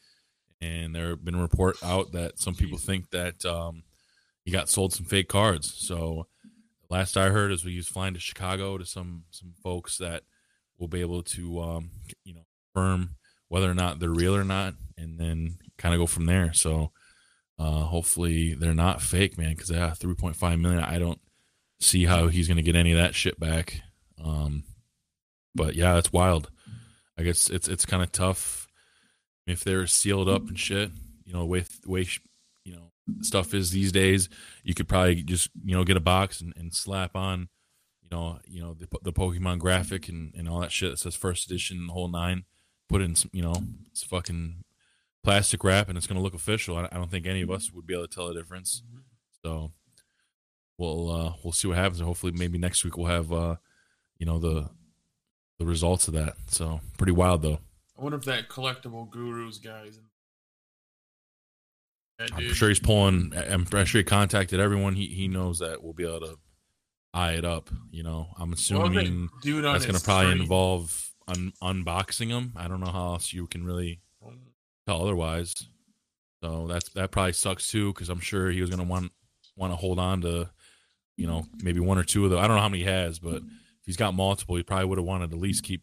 and there have been a report out that some people think that um, he got sold some fake cards. So last I heard is he was flying to Chicago to some some folks that will be able to um, you know confirm whether or not they're real or not, and then kind of go from there. So uh, hopefully they're not fake, man. Because yeah, three point five million. I don't see how he's going to get any of that shit back. Um, but yeah, it's wild. I guess it's it's kind of tough if they're sealed up and shit. You know, with way you know stuff is these days. You could probably just you know get a box and, and slap on you know you know the, the Pokemon graphic and, and all that shit that says first edition, the whole nine. Put in some, you know, it's fucking plastic wrap and it's going to look official. I, I don't think any of us would be able to tell the difference. So we'll uh, we'll see what happens. And hopefully, maybe next week we'll have uh, you know the the results of that. So pretty wild though. I wonder if that collectible gurus guys. I'm sure he's pulling. I'm sure he contacted everyone he he knows that will be able to eye it up. You know, I'm assuming that that's going to probably stream? involve un- unboxing them. I don't know how else you can really tell otherwise. So that's that probably sucks too because I'm sure he was going to want want to hold on to, you know, maybe one or two of them. I don't know how many he has, but if he's got multiple, he probably would have wanted to at least keep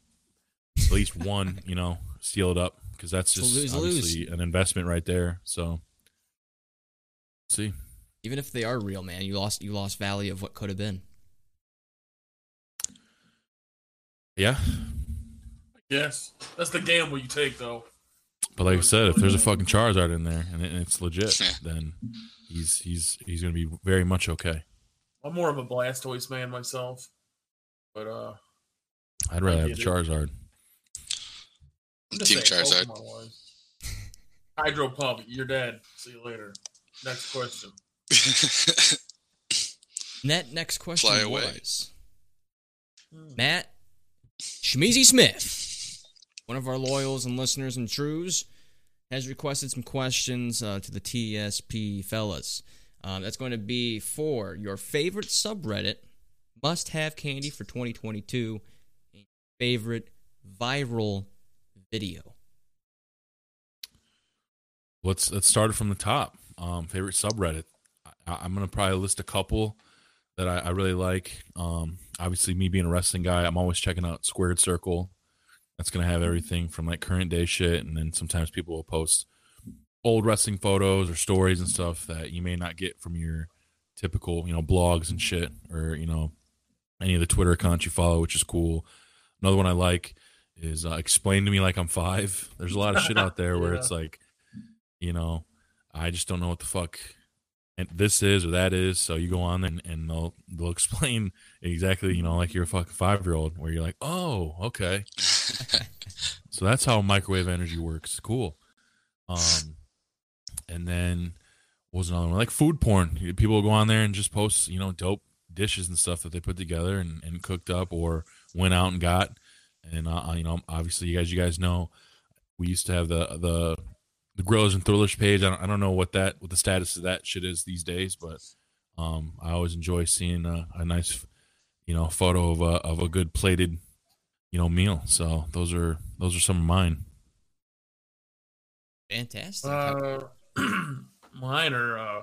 at least one, you know, seal it up because that's just lose-lose. obviously an investment right there. So, see, Even if they are real, man, you lost you lost value of what could have been. Yeah. Yes, that's the gamble you take, though. But like I said, if there's a fucking Charizard in there and, it's legit, then he's he's he's going to be very much okay. I'm more of a Blastoise man myself, but uh, I'd rather have get the it. Charizard. Team saying, Charizard. Pokemon-wise. Hydro Pump, you're dead. See you later. Next question. And that next question Fly away. was Matt Schmeezy Smith, one of our loyals and listeners and trues, has requested some questions uh, to the TSP fellas. Um, that's going to be for your favorite subreddit must have candy for 2022, favorite viral video. Let's let's start from the top. Um, favorite subreddit. I, I'm gonna probably list a couple that I, I really like. Um, obviously, me being a wrestling guy, I'm always checking out Squared Circle. That's gonna have everything from like current day shit, and then sometimes people will post old wrestling photos or stories and stuff that you may not get from your typical, you know, blogs and shit, or you know, any of the Twitter accounts you follow, which is cool. Another one I like is uh, explain to me like I'm five. There's a lot of shit out there where Yeah. it's like, you know, I just don't know what the fuck and this is or that is. So you go on and, and they'll they'll explain exactly, you know, like you're a fucking five year old where you're like, oh, okay. So that's how microwave energy works. Cool. Um, and then what was another one like food porn? People go on there and just post, you know, dope dishes and stuff that they put together and, and cooked up or went out and got. And uh, you know, obviously, you guys, you guys know, we used to have the the the grillers and thrillers page. I don't, I don't know what that what the status of that shit is these days, but um, I always enjoy seeing a, a nice, you know, photo of a of a good plated, you know, meal. So those are those are some of mine. Fantastic. Uh, mine are uh,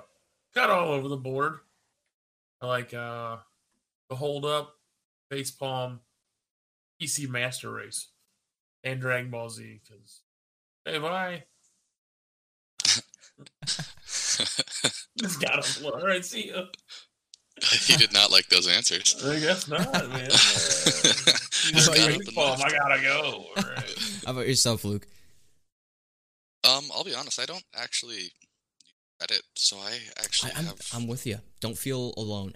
kind of all over the board. I like uh, the hold up, face palm, PC Master Race, and Dragon Ball Z. Because hey, bye. Just got a to All right, see you. he did not like those answers. I guess not, man. Just got like, up and "Bomb, left. I gotta go. All right. How about yourself, Luke? Um, I'll be honest, I don't actually use Reddit, so I actually I, I'm, have. I'm with you. Don't feel alone.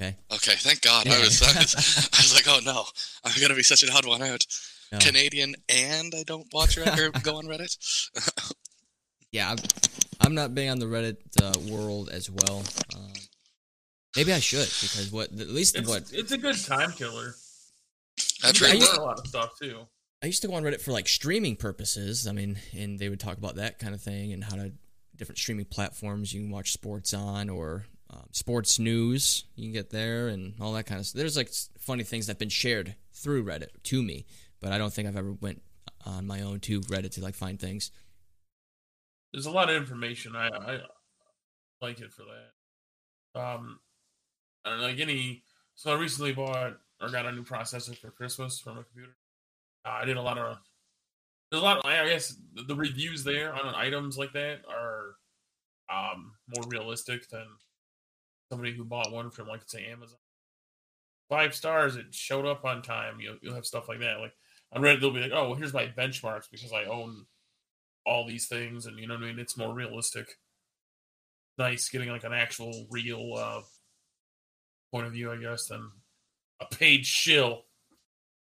Okay, Okay. thank God. I was, I was, I was like, oh no, I'm gonna be such an odd one out. No. Canadian, and I don't watch Reddit or go on Reddit. Yeah, I'm, I'm not big on the Reddit uh, world as well. Um, maybe I should because what at least It's, what it's a good time killer. That's You right. I used- learn a lot of stuff too. I used to go on Reddit for like streaming purposes. I mean, and they would talk about that kind of thing and how to different streaming platforms you can watch sports on or um, sports news you can get there and all that kind of stuff. There's like funny things that have been shared through Reddit to me, but I don't think I've ever went on my own to Reddit to like find things. There's a lot of information. I, I like it for that. Um, I don't know, like any. So I recently bought or got a new processor for Christmas from a computer. Uh, I did a lot of. There's a lot. Of, I guess the- reviews there on items like that are um more realistic than somebody who bought one from like say Amazon. Five stars. It showed up on time. You'll you'll have stuff like that. Like on Reddit, they'll be like, "Oh, well, here's my benchmarks because I own all these things," and you know what I mean. It's more realistic. Nice getting like an actual real uh, point of view, I guess, than a paid shill.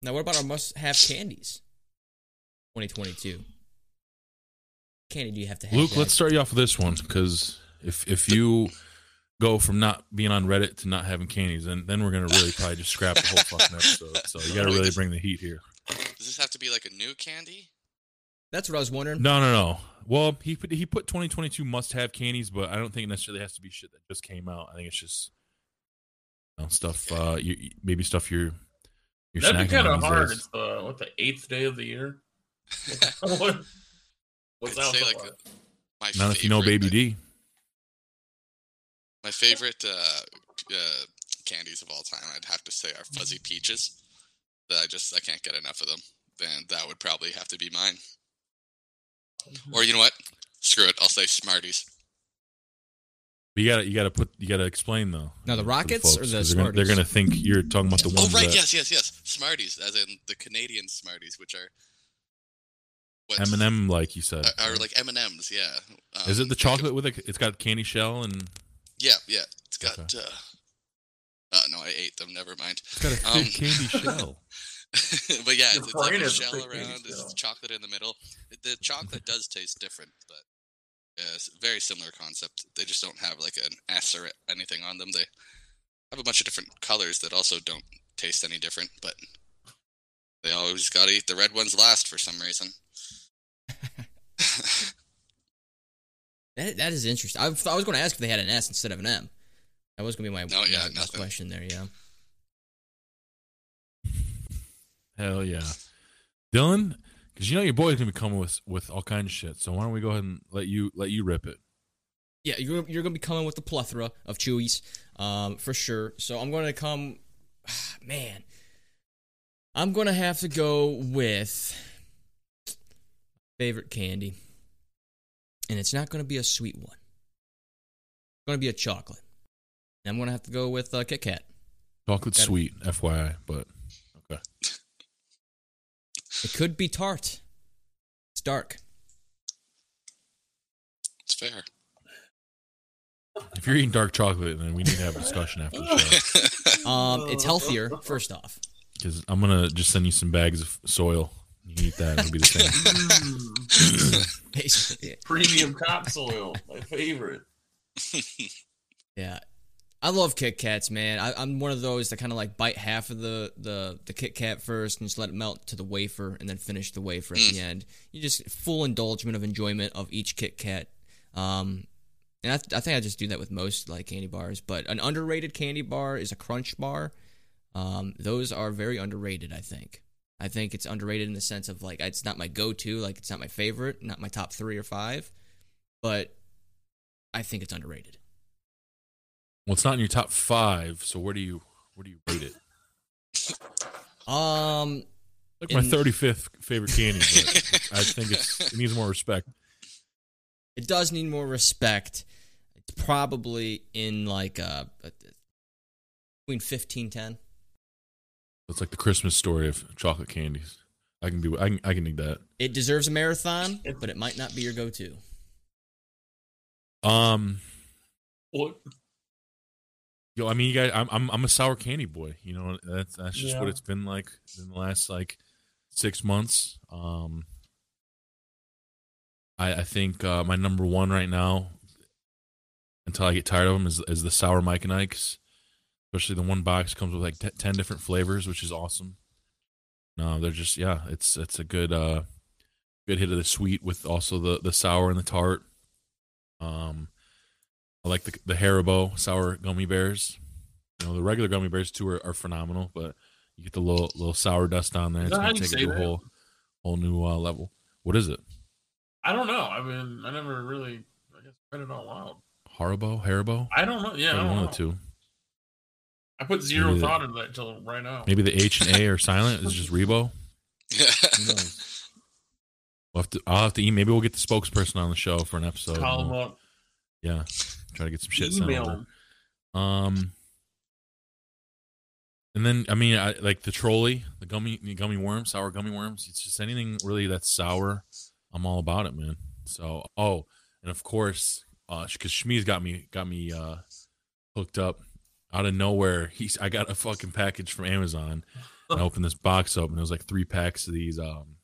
Now, what about our must-have candies? 2022. Candy, do you have to have? Luke, Jack? let's start you off with this one because if if you go from not being on Reddit to not having candies, then then we're gonna really probably just scrap the whole fucking episode. So you got to really bring the heat here. Does this have to be like a new candy? That's what I was wondering. No, no, no. Well, he put he put 2022 must have candies, but I don't think it necessarily has to be shit that just came out. I think it's just you know, stuff. Uh, you, you- maybe stuff you're you're That'd be kind of hard. days. It's the what the eighth day of the year. what, what's I'd out say like a- my Not if you know favorite- Baby D. My favorite uh, uh, candies of all time, I'd have to say, are fuzzy peaches. That I just I can't get enough of them. Then that would probably have to be mine. Or you know what? Screw it. I'll say Smarties. You gotta you gotta put you gotta explain though. Now, the to Rockets or the the 'cause they're gonna, they're gonna think you're talking about the ones. Oh ones right, that yes, yes, yes. Smarties, as in the Canadian Smarties, which are M&M like you said. are, are like M and M's. Yeah. Um, Is it the think of- chocolate with a? It's got candy shell and Yeah, yeah. It's got. Okay. Uh, uh, no, I ate them. Never mind. it's got a thick Um, candy shell. but yeah, Your it's, it's like brain a shell around. There's shell. chocolate in the middle. The chocolate does taste different, but yeah, it's a very similar concept. They just don't have like an S or anything on them. They have a bunch of different colors that also don't taste any different, but they always got to eat the red ones last for some reason. That, that is interesting. I, I was going to ask if they had an S instead of an M. That was going to be my, No, yeah, my next question there. Yeah. Hell yeah, Dylan. Because you know your boy's gonna be coming with with all kinds of shit. So why don't we go ahead and let you let you rip it? Yeah, you're you're gonna be coming with the plethora of chewies, um, for sure. So I'm gonna come, man. I'm gonna have to go with favorite candy, and it's not gonna be a sweet one. It's gonna be a chocolate. And I'm gonna have to go with uh, Kit Kat. Chocolate sweet, FYI. But It could be tart. It's dark. It's fair. if you're eating dark chocolate, then we need to have a discussion after the show. Um, it's healthier. First off, Because I'm gonna just send you some bags of soil. You can eat that; and it'll be the same. Basically, premium topsoil, my favorite. Yeah. I love Kit Kats, man. I, I'm one of those that kind of like bite half of the, the, the Kit Kat first and just let it melt to the wafer and then finish the wafer at the end. You just full indulgement of enjoyment of each Kit Kat. Um, and I, I think I just do that with most like candy bars. But an underrated candy bar is a Crunch bar. Um, those are very underrated. I think. I think it's underrated in the sense of like it's not my go-to, like it's not my favorite, not my top three or five, but I think it's underrated. Well, it's not in your top five. So where do you where do you rate it? Um, Like my 35th favorite candy, I think it's it needs more respect. it does need more respect. It's probably in like a, a Between fifteen ten. It's like the Christmas story of chocolate candies. I can be. I can. I can dig that. It deserves a marathon, but it might not be your go-to. Um. What? Yo, I mean, you guys, I'm I'm I'm a sour candy boy. You know, that's that's just what it's been like in the last like six months. Um, I I think uh, my number one right now, until I get tired of them, is is the sour Mike and Ike's. Especially the one box comes with like t- ten different flavors, which is awesome. No, they're just yeah, it's it's a good uh good hit of the sweet with also the the sour and the tart. Um, I like the the Haribo sour gummy bears. You know, the regular gummy bears too are, are phenomenal, but you get the little little sour dust on there. It's that gonna take it to a whole whole new uh, level. What is it? I don't know. I mean, I never really, I guess, read it all out loud. Haribo? Haribo? I don't know. Yeah, I Probably don't one know. of the two. I put zero Maybe the- thought into that until right now. Maybe the H and A are silent. It's just Rebo. Yeah. We'll have to. I'll have to. e- Maybe we'll get the spokesperson on the show for an episode. Call and them we'll- up. Yeah, try to get some shit sent Email Um, and then I mean, I like the Trolli, the gummy gummy worms, sour gummy worms. It's just anything really that's sour. I'm all about it, man. So, oh, and of course, uh, because Shmi's got me got me uh hooked up out of nowhere. He's I got a fucking package from Amazon. And I opened this box up, and it was like three packs of these. Um,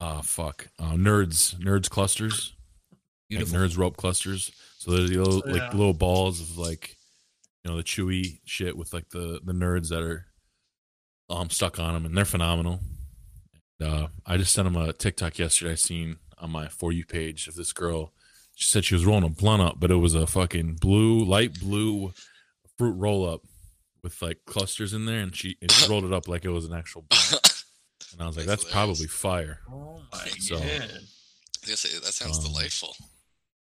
uh, fuck, uh, nerds, nerds clusters like nerds rope clusters. So there's the little, like little balls of like you know the chewy shit with like the the nerds that are um stuck on them, and they're phenomenal. Uh, I just sent them a TikTok yesterday. I seen on my for you page of this girl. She said she was rolling a blunt up, but it was a fucking blue, light blue fruit roll up with like clusters in there, and she, and she rolled it up like it was an actual blunt. And I was like, That's that's probably fire. Oh my So- god. I guess it- that sounds Um, delightful.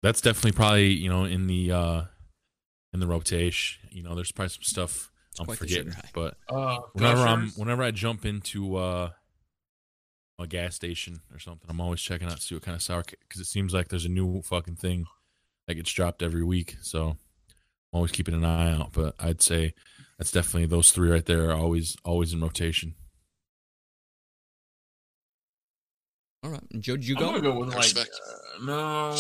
That's definitely probably you know in the uh in the rotation. You know there's probably some stuff i'm quite forgetting but Uh, whenever i'm whenever i jump into uh a gas station or something i'm always checking out to see what kind of sour because it seems like there's a new fucking thing that gets dropped every week so i'm always keeping an eye out but i'd say that's definitely those three right there are always always in rotation. All right, Joe, did you I'm go? gonna go with I like uh, no.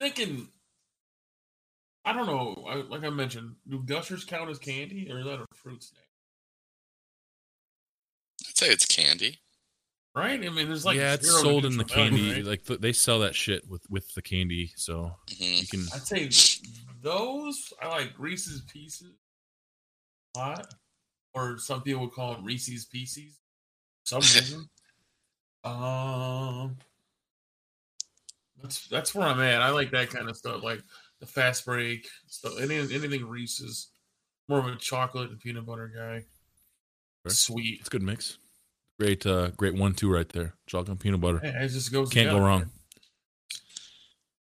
I'm thinking. I don't know. I, like I mentioned, do gushers count as candy or is that a fruit snack? I'd say it's candy. Right? I mean, there's like yeah it's zero sold in the candy right? like th- they sell that shit with with the candy so hmm you can I'd say those. I like Reese's Pieces a lot, or some people would call them Reese's Pieces. For some reason. um, that's that's where I'm at. I like that kind of stuff, like the fast break stuff. Any, anything Reese's. More of a chocolate and peanut butter guy. Sure. Sweet. It's a good mix. Great, uh, great one-two right there. Chocolate and peanut butter. Hey, it just goes. Can't go together. wrong.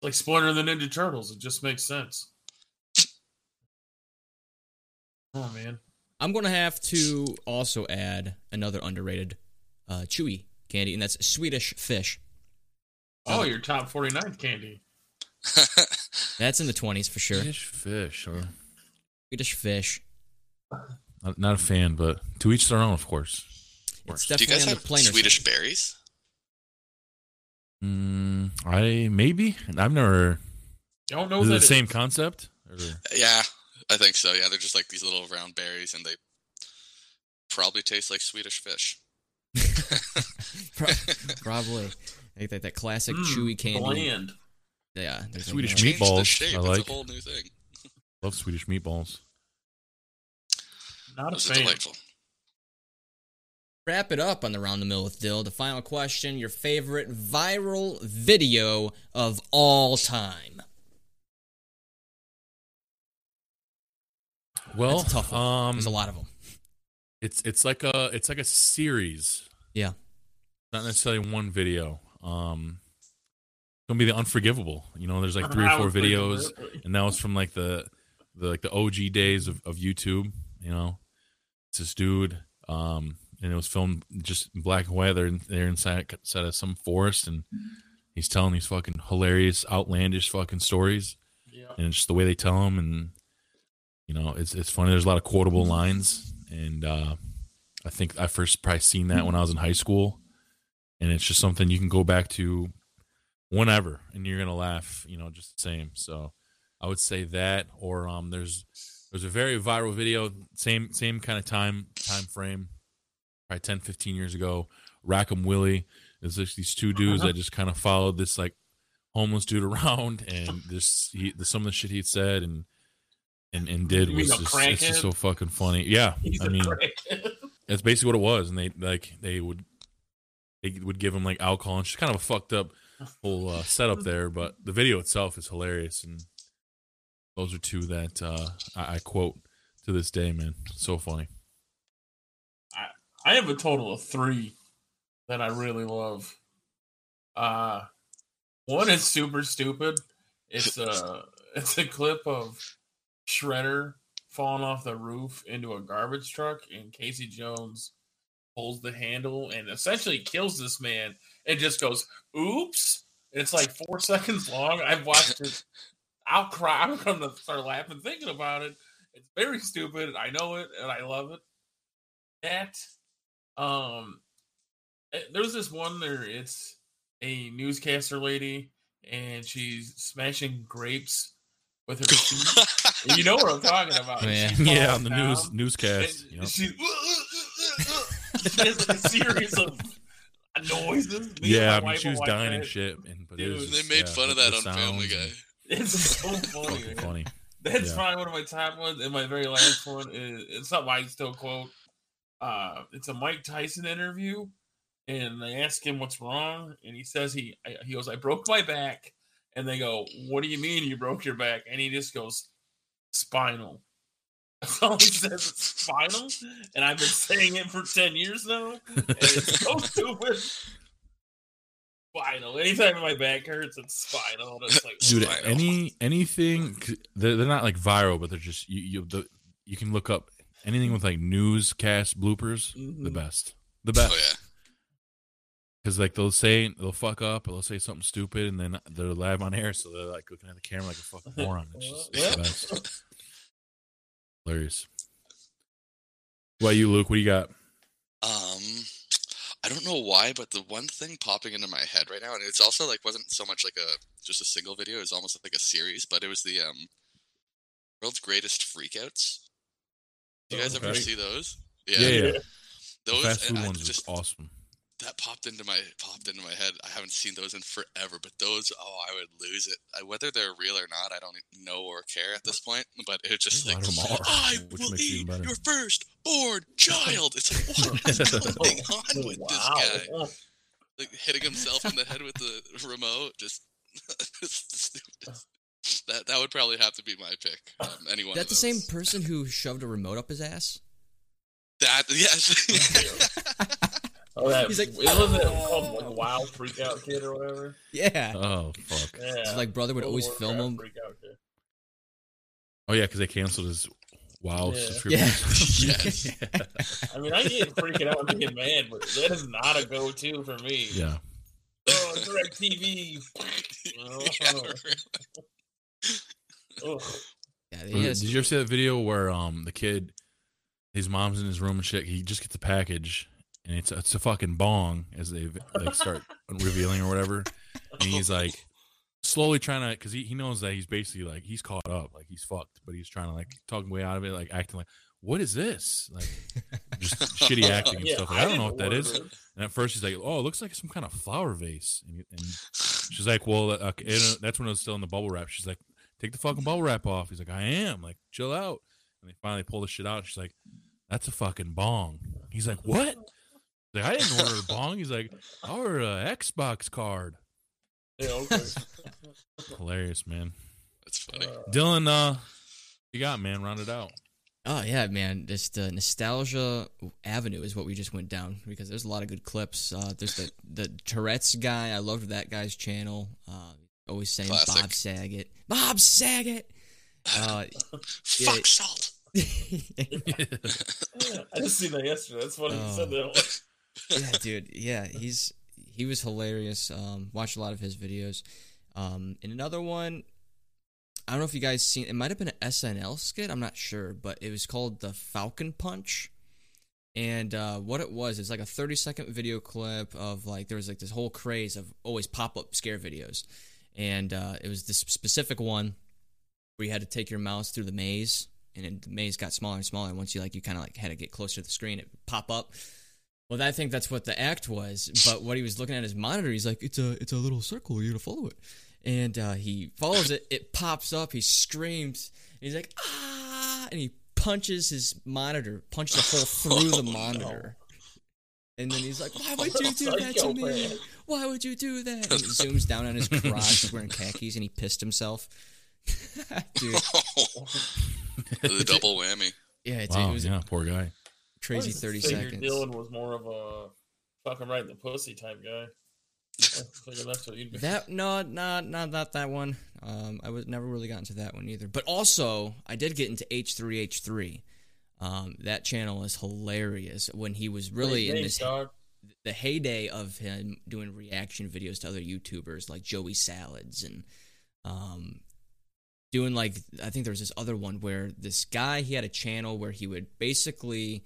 Like Splinter and the Ninja Turtles. It just makes sense. Oh man. I'm gonna have to also add another underrated uh, chewy candy, and that's Swedish fish. Oh, your top 49th candy. That's in the 20s for sure. Swedish fish. Huh? Swedish fish. Not, not a fan, but to each their own, of course. It's Do you guys on the have plainer Swedish side. berries? Mm, I maybe I've never. I Don't know Is it that the same concept? Or, Yeah, I think so. Yeah, they're just like these little round berries, and they probably taste like Swedish fish. Pro- Probably. Like that, that classic Mm, chewy candy. Bland. Yeah. there's Swedish like, Change the meatballs, shape. I It's like. a whole new thing. love Swedish meatballs. Not a Those are fan. delightful. Wrap it up on the round the mill with Dill. The final question: Your favorite viral video of all time? Well, That's a tough one. um, There's a lot of them. it's it's like a it's like a series, Yeah. not necessarily one video. Um, it's gonna be the unforgivable. You know, there's like three or four videos. and that was from like the the like the OG days of, of YouTube. You know, it's this dude, um, and it was filmed just in black and white. They're they're inside, inside of some forest, and he's telling these fucking hilarious, outlandish fucking stories, Yeah. and it's just the way they tell them, and you know, it's it's funny. There's a lot of quotable lines, and uh, I think I first probably seen that when I was in high school, and it's just something you can go back to whenever, and you're gonna laugh, you know, just the same. So I would say that, or um, there's there's a very viral video, same same kind of time time frame, probably 10, 15 years ago. Rackham Willie. Just these two dudes Uh-huh. that just kind of followed this like homeless dude around, and this he, the, some of the shit he'd said and and and did was just just so fucking funny. Yeah, He's I mean. That's basically what it was, and they like they would they would give him like alcohol and just kind of a fucked up whole uh, setup there. But the video itself is hilarious, and those are two that uh, I, I quote to this day, man. So funny. I I have a total of three that I really love. Uh one is super stupid. It's a it's a clip of Shredder falling off the roof into a garbage truck, and Casey Jones pulls the handle and essentially kills this man. and just goes, "Oops!" It's like four seconds long. I've watched it. I'll cry. I'm gonna start laughing thinking about it. It's very stupid. I know it, and I love it. That um, eh, there's this one there. It's a newscaster lady, and she's smashing grapes with her feet. You know what I'm talking about. Oh, yeah. She yeah, falls on the down, news newscast. and You know? She, she has like a series of noises. Me and my Yeah, I mean, she was dying that. and shit, and but it was Dude, they made yeah, fun of that the on Family Guy. It's so funny. Funny. That's Yeah. probably one of my top ones. And my very last one is it's something I still quote. Uh, it's a Mike Tyson interview, and they ask him what's wrong, and he says he he goes, "I broke my back," and they go, "What do you mean you broke your back?" And he just goes, "Spinal." That's all he says. It's spinal, and I've been saying it for ten years now, and it's so stupid. Spinal. Anytime my back hurts, it's spinal. And it's like, dude Spinal. any anything they're, they're not like viral but they're just you you the, you can look up anything with like newscast bloopers the Mhm. best the best Oh yeah. Because like they'll say they'll fuck up or they'll say something stupid and then they're live on air so they're like looking at the camera like a fucking moron it's just it's the best hilarious what about you luke what do you got Um, I don't know why, but the one thing popping into my head right now, and it's also like wasn't so much like a just a single video; it was almost like a series. But it was the um, world's greatest freakouts. Do you guys ever Okay. see those? yeah yeah, Yeah. The those fast food and ones just are awesome that popped into my popped into my head. I haven't seen those in forever, but those oh, I would lose it. I, whether they're real or not, I don't know or care at this point. But it just A like lot of 'em are, I which will makes eat better. your first born child. It's like what is going on with this guy? Like hitting himself in the head with the remote. Just it's the stupidest. That that would probably have to be my pick. Um, anyone. That the same person who shoved a remote up his ass? That yes. Oh, that, He's like, it wasn't it called like Wild Freak Out Kid or whatever. Yeah. oh fuck Yeah, So, like, brother would World always of film him. Freak Out Kid. oh yeah because they canceled his wow Yeah. subscription Yes. I mean, I get freaking out and get mad, but that is not a go-to for me. yeah Oh, direct TV. yeah, Yeah, Or he has- Did you ever see that video where um the kid, his mom's in his room and shit? He just gets a package and it's it's a fucking bong as they like start revealing or whatever, and he's like slowly trying to because he, he knows that he's basically like he's caught up, like he's fucked, but he's trying to like talk way out of it, like acting like what is this, like just shitty acting and Yeah, stuff. Like, I, don't know what that is. it And at first he's like, oh, it looks like some kind of flower vase, and, and She's like, well, uh, and that's when it was still in the bubble wrap. She's like, take the fucking bubble wrap off. He's like, I am. Like, chill out. And they finally pull the shit out. She's like, that's a fucking bong. He's like, what? He's like, I didn't order a bong. He's like, I ordered a Xbox card. Yeah, okay. Hilarious, man. That's funny. Uh, Dylan, uh, you got man, round it out. Oh yeah, man! Just uh, nostalgia avenue is what we just went down because there's a lot of good clips. Uh, there's the the Tourette's guy. I loved that guy's channel. Uh, always saying Classic. Bob Saget. Bob Saget. Uh, Fuck salt. I just seen that yesterday. That's funny. You said Oh. that. Yeah, dude. Yeah, he's he was hilarious. Um, watched a lot of his videos. Um, and another one, I don't know if you guys seen. It might have been an SNL skit. I'm not sure, but it was called the Falcon Punch. And uh, what it was is like a 30 second video clip of like there was like this whole craze of always pop up scare videos, and uh, it was this specific one where you had to take your mouse through the maze, and it, the maze got smaller and smaller. And once you like you kind of like had to get closer to the screen, it pop up. Well, I think that's what the act was. But what he was looking at his monitor, he's like, "It's a it's a little circle. You got to follow it." And uh, he follows it. It pops up. He screams. And he's like, "Ah!" And he punches his monitor, punches a hole through the Oh, no. monitor. And then he's like, "Why would you do that to me? Why would you do that?" And he zooms down on his crotch. He's wearing khakis, and he pissed himself. Dude, the double whammy. yeah, it's, Wow, it was yeah, a poor guy. Crazy I thirty seconds. Dylan was more of a fucking right in the pussy type guy. That's what you'd be. That no, not not not that one. Um, I was never really got into that one either. But also, I did get into H three H three. Um, that channel is hilarious. When he was really in this dog. the heyday of him doing reaction videos to other YouTubers like Joey Salads and um, doing like I think there was this other one where this guy he had a channel where he would basically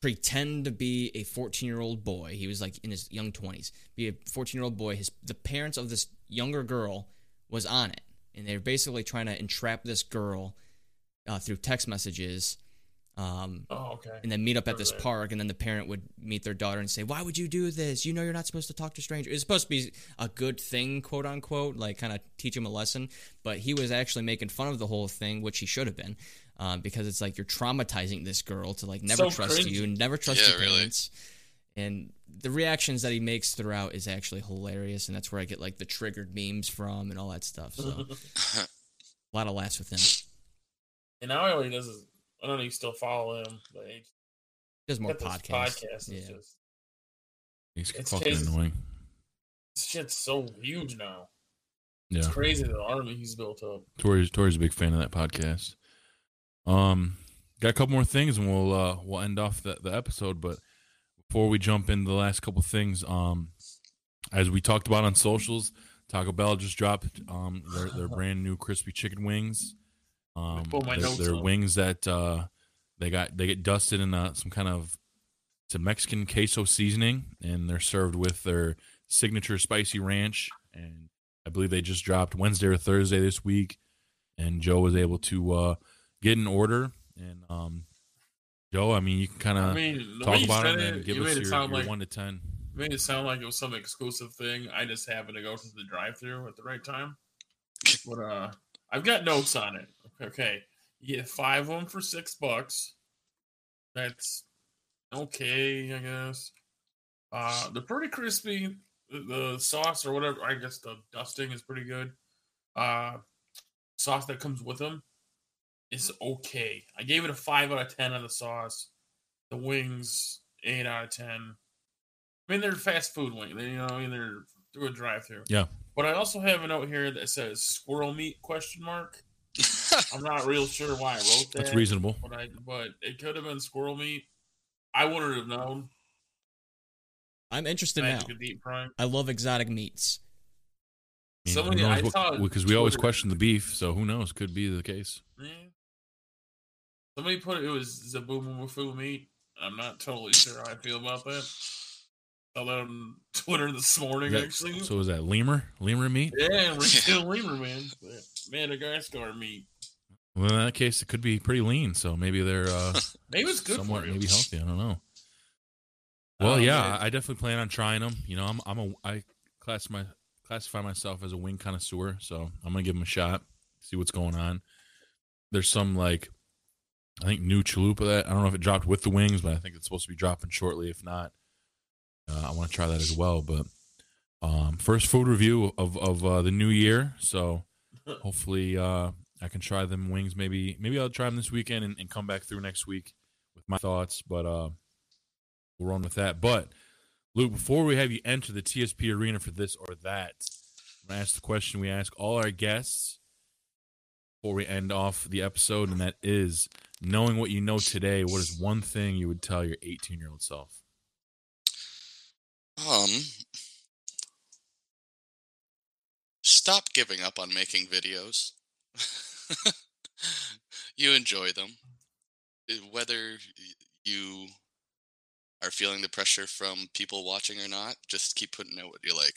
pretend to be a 14 year old boy. He was like in his young 20s, be a 14 year old boy. His the parents of this younger girl was on it, and they're basically trying to entrap this girl uh, through text messages. Um, Oh, okay. and then meet up at this that. park and then the parent would meet their daughter and say why would you do this you know you're not supposed to talk to strangers it's supposed to be a good thing quote unquote like kind of teach him a lesson but he was actually making fun of the whole thing which he should have been um, because it's like you're traumatizing this girl to like never So trust cringy. you and never trust Yeah, your really. parents and the reactions that he makes throughout is actually hilarious and that's where i get like the triggered memes from and all that stuff so a lot of laughs with him and now all he does is I don't know. You still follow him, but he he does more got this podcasts podcast. yeah It's just He's It's fucking his- annoying. this shit's so huge now. Yeah, It's crazy the army he's built up. Tori's Tori's a big fan of that podcast. Um, got a couple more things, and we'll uh we'll end off the the episode. But before we jump into the last couple things, um, as we talked about on socials, Taco Bell just dropped um their their brand new crispy chicken wings. Um, Pull my they're, notes they're up. wings that uh they got they get dusted in uh, some kind of it's a Mexican queso seasoning, and they're served with their signature spicy ranch. And I believe they just dropped Wednesday or Thursday this week. And Joe was able to uh, get an order. And um, Joe, I mean, you can kind I of mean, talk about it and it, give you us it your, your like one to ten. made it sound like it was some exclusive thing. I just happened to go to the drive-through at the right time. But uh, I've got notes on it. Okay, you get five of them for six bucks. That's okay, I guess. Uh, they're pretty crispy. The, the sauce or whatever, I guess the dusting is pretty good. Uh, sauce that comes with them is okay. I gave it a five out of ten on the sauce. The wings, eight out of ten. I mean, they're fast food wings. They, you know, I mean, they're through a drive-through. Yeah. But I also have a note here that says squirrel meat question mark. I'm not real sure why I wrote that. That's reasonable. But I but it could have been squirrel meat. I wouldn't have known. i'm interested now Magic of deep frying. i love exotic meats I mean, Somebody- I what- saw because we always question the beef, so who knows? Could be the case. Yeah. Somebody put it, it was meat. I'm not totally sure how I feel about that. I that on Twitter this morning, that- actually. so was that lemur? Lemur meat? yeah, we're still lemur, man. Madagascar meat. Well, in that case, it could be pretty lean. So maybe they're uh, Maybe it's good somewhat maybe healthy. I don't know. Well, yeah, man. I I definitely plan on trying them. You know, I'm I'm a I class my classify myself as a wing connoisseur, so I'm gonna give them a shot, see what's going on. There's some like I think new chalupa that I don't know if it dropped with the wings, but I think it's supposed to be dropping shortly. If not, uh, I want to try that as well. But um, first food review of of uh, the new year, so hopefully uh, I can try them wings. Maybe maybe I'll try them this weekend and, and come back through next week with my thoughts. But uh, we'll run with that. But Luke, before we have you enter the TSP arena for this or that, I'm gonna ask the question we ask all our guests before we end off the episode, and that is knowing what you know today, what is one thing you would tell your 18 year old self? Um, stop giving up on making videos. you enjoy them. Uh, Whether you are feeling the pressure from people watching or not, just keep putting out what you like.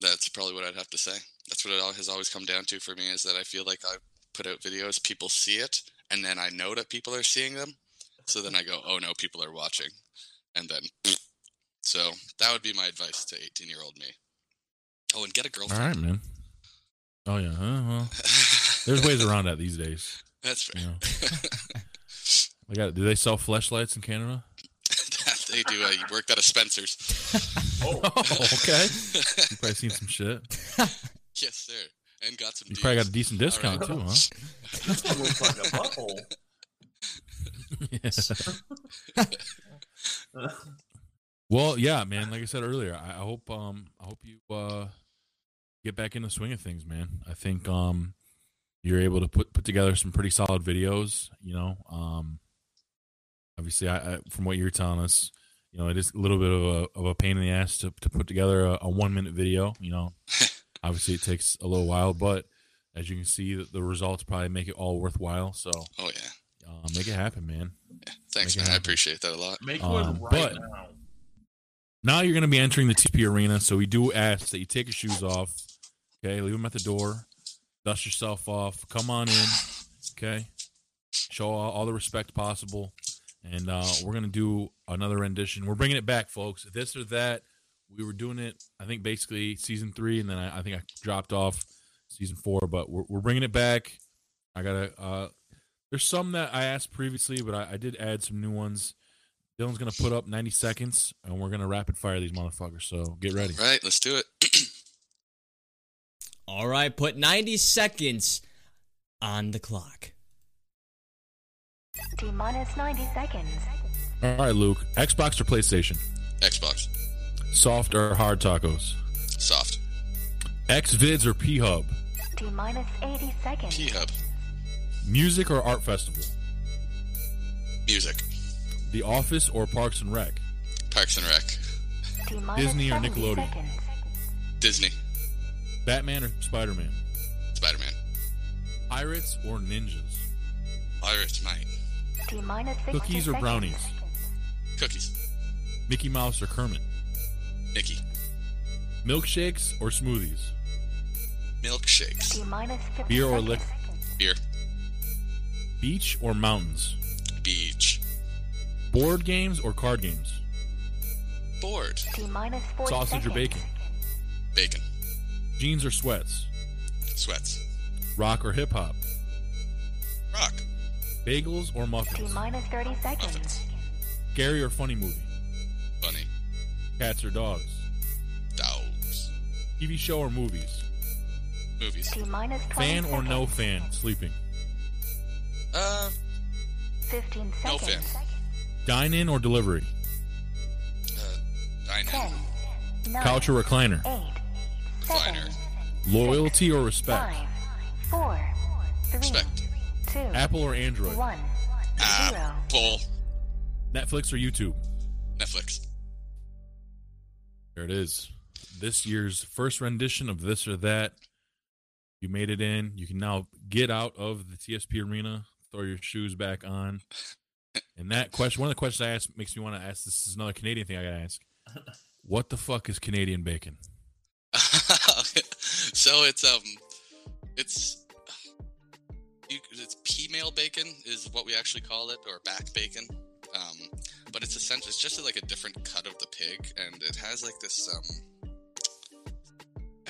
That's probably what I'd have to say. That's what it has always come down to for me is that I feel like I put out videos, people see it, and then I know that people are seeing them. So then I go, oh no, people are watching. And then, so that would be my advice to 18 year old me. Oh, and get a All girlfriend. right, man. Oh yeah. Uh, well, there's ways around that these days. That's fair. You know. I got. Do they sell fleshlights in Canada? they do. Uh, you worked at a Spencer's. Oh, Oh, okay. You probably seen some shit. yes, sir. And got some You deals. probably got a decent discount right. too, huh? this one looks like a butthole. Yes. Well, yeah, man. Like I said earlier, I, I hope um I hope you uh get back in the swing of things, man. I think um you're able to put put together some pretty solid videos. You know, um obviously, I, I from what you're telling us, you know, it is a little bit of a of a pain in the ass to to put together a, a one minute video. You know, obviously it takes a little while, but as you can see, the, the results probably make it all worthwhile. So Oh yeah. uh, make it happen, man. Thanks, Make man. I appreciate that a lot. Make Um, one right but- now. Now you're going to be entering the TP arena, so we do ask that you take your shoes off. Okay, leave them at the door. Dust yourself off. Come on in. Okay, show all, all the respect possible, and uh, we're going to do another rendition. We're bringing it back, folks. This or that. We were doing it, I think, basically season three, and then I, I think I dropped off season four. But we're, we're bringing it back. I gotta. Uh, there's some that I asked previously, but I, I did add some new ones. Dylan's gonna put up 90 seconds, and we're gonna rapid fire these motherfuckers. So get ready. Right, let's do it. All right, put 90 seconds on the clock. T minus 90 seconds. All right, Luke. Xbox or PlayStation? Xbox. Soft or hard tacos? Soft. Xvids or P Hub? T minus 80 seconds. P Hub. Music or art festival? Music. The Office or Parks and Rec? Parks and Rec. T minus Disney or Nickelodeon? Seconds. Disney. Batman or Spider Man? Spider Man. Pirates or ninjas? Pirates, mate. T minus 60 Cookies or seconds. brownies? Cookies. Mickey Mouse or Kermit? Mickey. Milkshakes or smoothies? Milkshakes. T minus 50 Beer or liquor? Beer. Beach or mountains? Beach. Board games or card games? Board. T minus 40 Sausage or bacon? Bacon. Jeans or sweats? Sweats. Rock or hip hop? Rock. Bagels or muffins? T muffins? minus 30 seconds. Muffins. Scary or funny movie? Bunny. Cats or dogs? Dogs. TV show or movies? Movies. T minus 20 Fan or seconds. no fan? Sleeping. Uh, 15 No fan. Dine in or delivery? uh, dine 10, in. 9, Couch or recliner? 8, 7, Recliner. Loyalty or respect? 5, 4, 3, Respect. 2, Apple or Android? 1, 0. Apple. Netflix or YouTube? Netflix. There it is. This year's first rendition of this or that. You made it in. You can now get out of the TSP arena, throw your shoes back on. And that question, one of the questions I asked makes me want to ask this is another Canadian thing I got to ask. What the fuck is Canadian bacon? so it's um, it's you, it's peameal bacon is what we actually call it, or back bacon. Um, but it's essentially it's just like a different cut of the pig, and it has like this um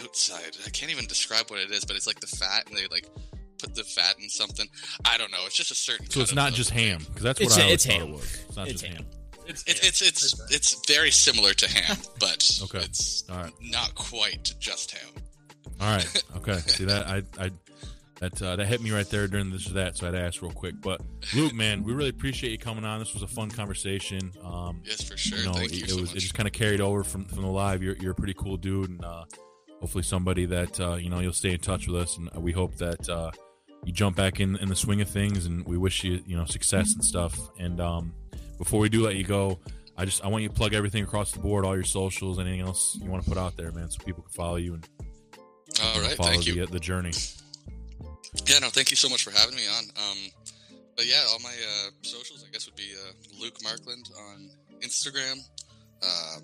outside. I can't even describe what it is, but it's like the fat, and they like put the fat in something. I don't know. It's just a certain. So cut it's of not just pig. ham because that's what It's- I always it's thought ham. it was. It's not It's just ham. ham. It's It, it's it's it's very similar to ham, but Okay. it's All right. not quite just ham. All right. Okay. See that I I that uh, that hit me right there during this or that, so I had to ask real quick. But Luke, man, we really appreciate you coming on. This was a fun conversation. Um, Yes, for sure. you know, Thank it, you it so was much. it just kind of carried over from from the live. You're you're a pretty cool dude, and uh, hopefully somebody that uh, you know you'll stay in touch with us, and we hope that uh, you jump back in in the swing of things, and we wish you you know success and stuff. And um, before we do let you go. I just I want you to plug everything across the board, all your socials, anything else you want to put out there, man, so people can follow you and All right, follow thank you. the, the journey. Yeah, no, thank you so much for having me on. Um, but yeah, all my uh, socials, I guess, would be uh, Luke Markland on Instagram, uh,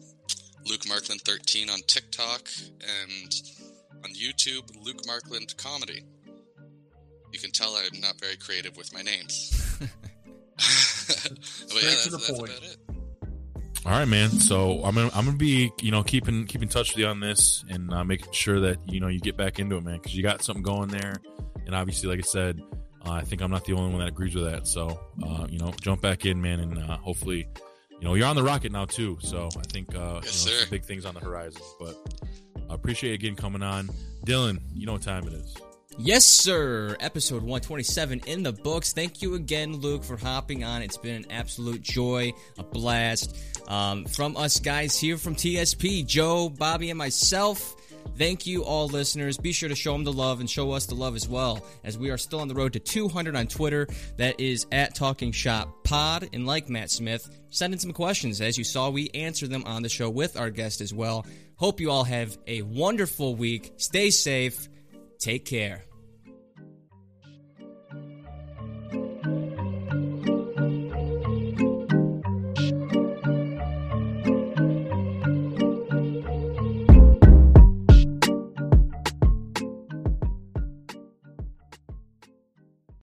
Luke Markland 13 on TikTok, and on YouTube, Luke Markland Comedy. You can tell I'm not very creative with my names. but yeah, Straight that's, to the that's point. about it. All right, man. So I'm gonna I'm gonna be you know keeping keeping touch with you on this and uh, making sure that you know you get back into it, man, because you got something going there. And obviously, like I said, uh, I think I'm not the only one that agrees with that. So uh, you know, jump back in, man, and uh, hopefully, you know, you're on the rocket now too. So I think uh, Yes, you know, sir. some big things on the horizon. But I appreciate you again coming on, Dylan. You know what time it is. Yes, sir. Episode 127 in the books. Thank you again, Luke, for hopping on. It's been an absolute joy, a blast. Um, from us guys here from TSP, Joe, Bobby, and myself. Thank you, all listeners. Be sure to show them the love and show us the love as well, as we are still on the road to 200 on Twitter. That is at Talking Shop Pod. And like Matt Smith, send in some questions. As you saw, we answer them on the show with our guest as well. Hope you all have a wonderful week. Stay safe. Take care.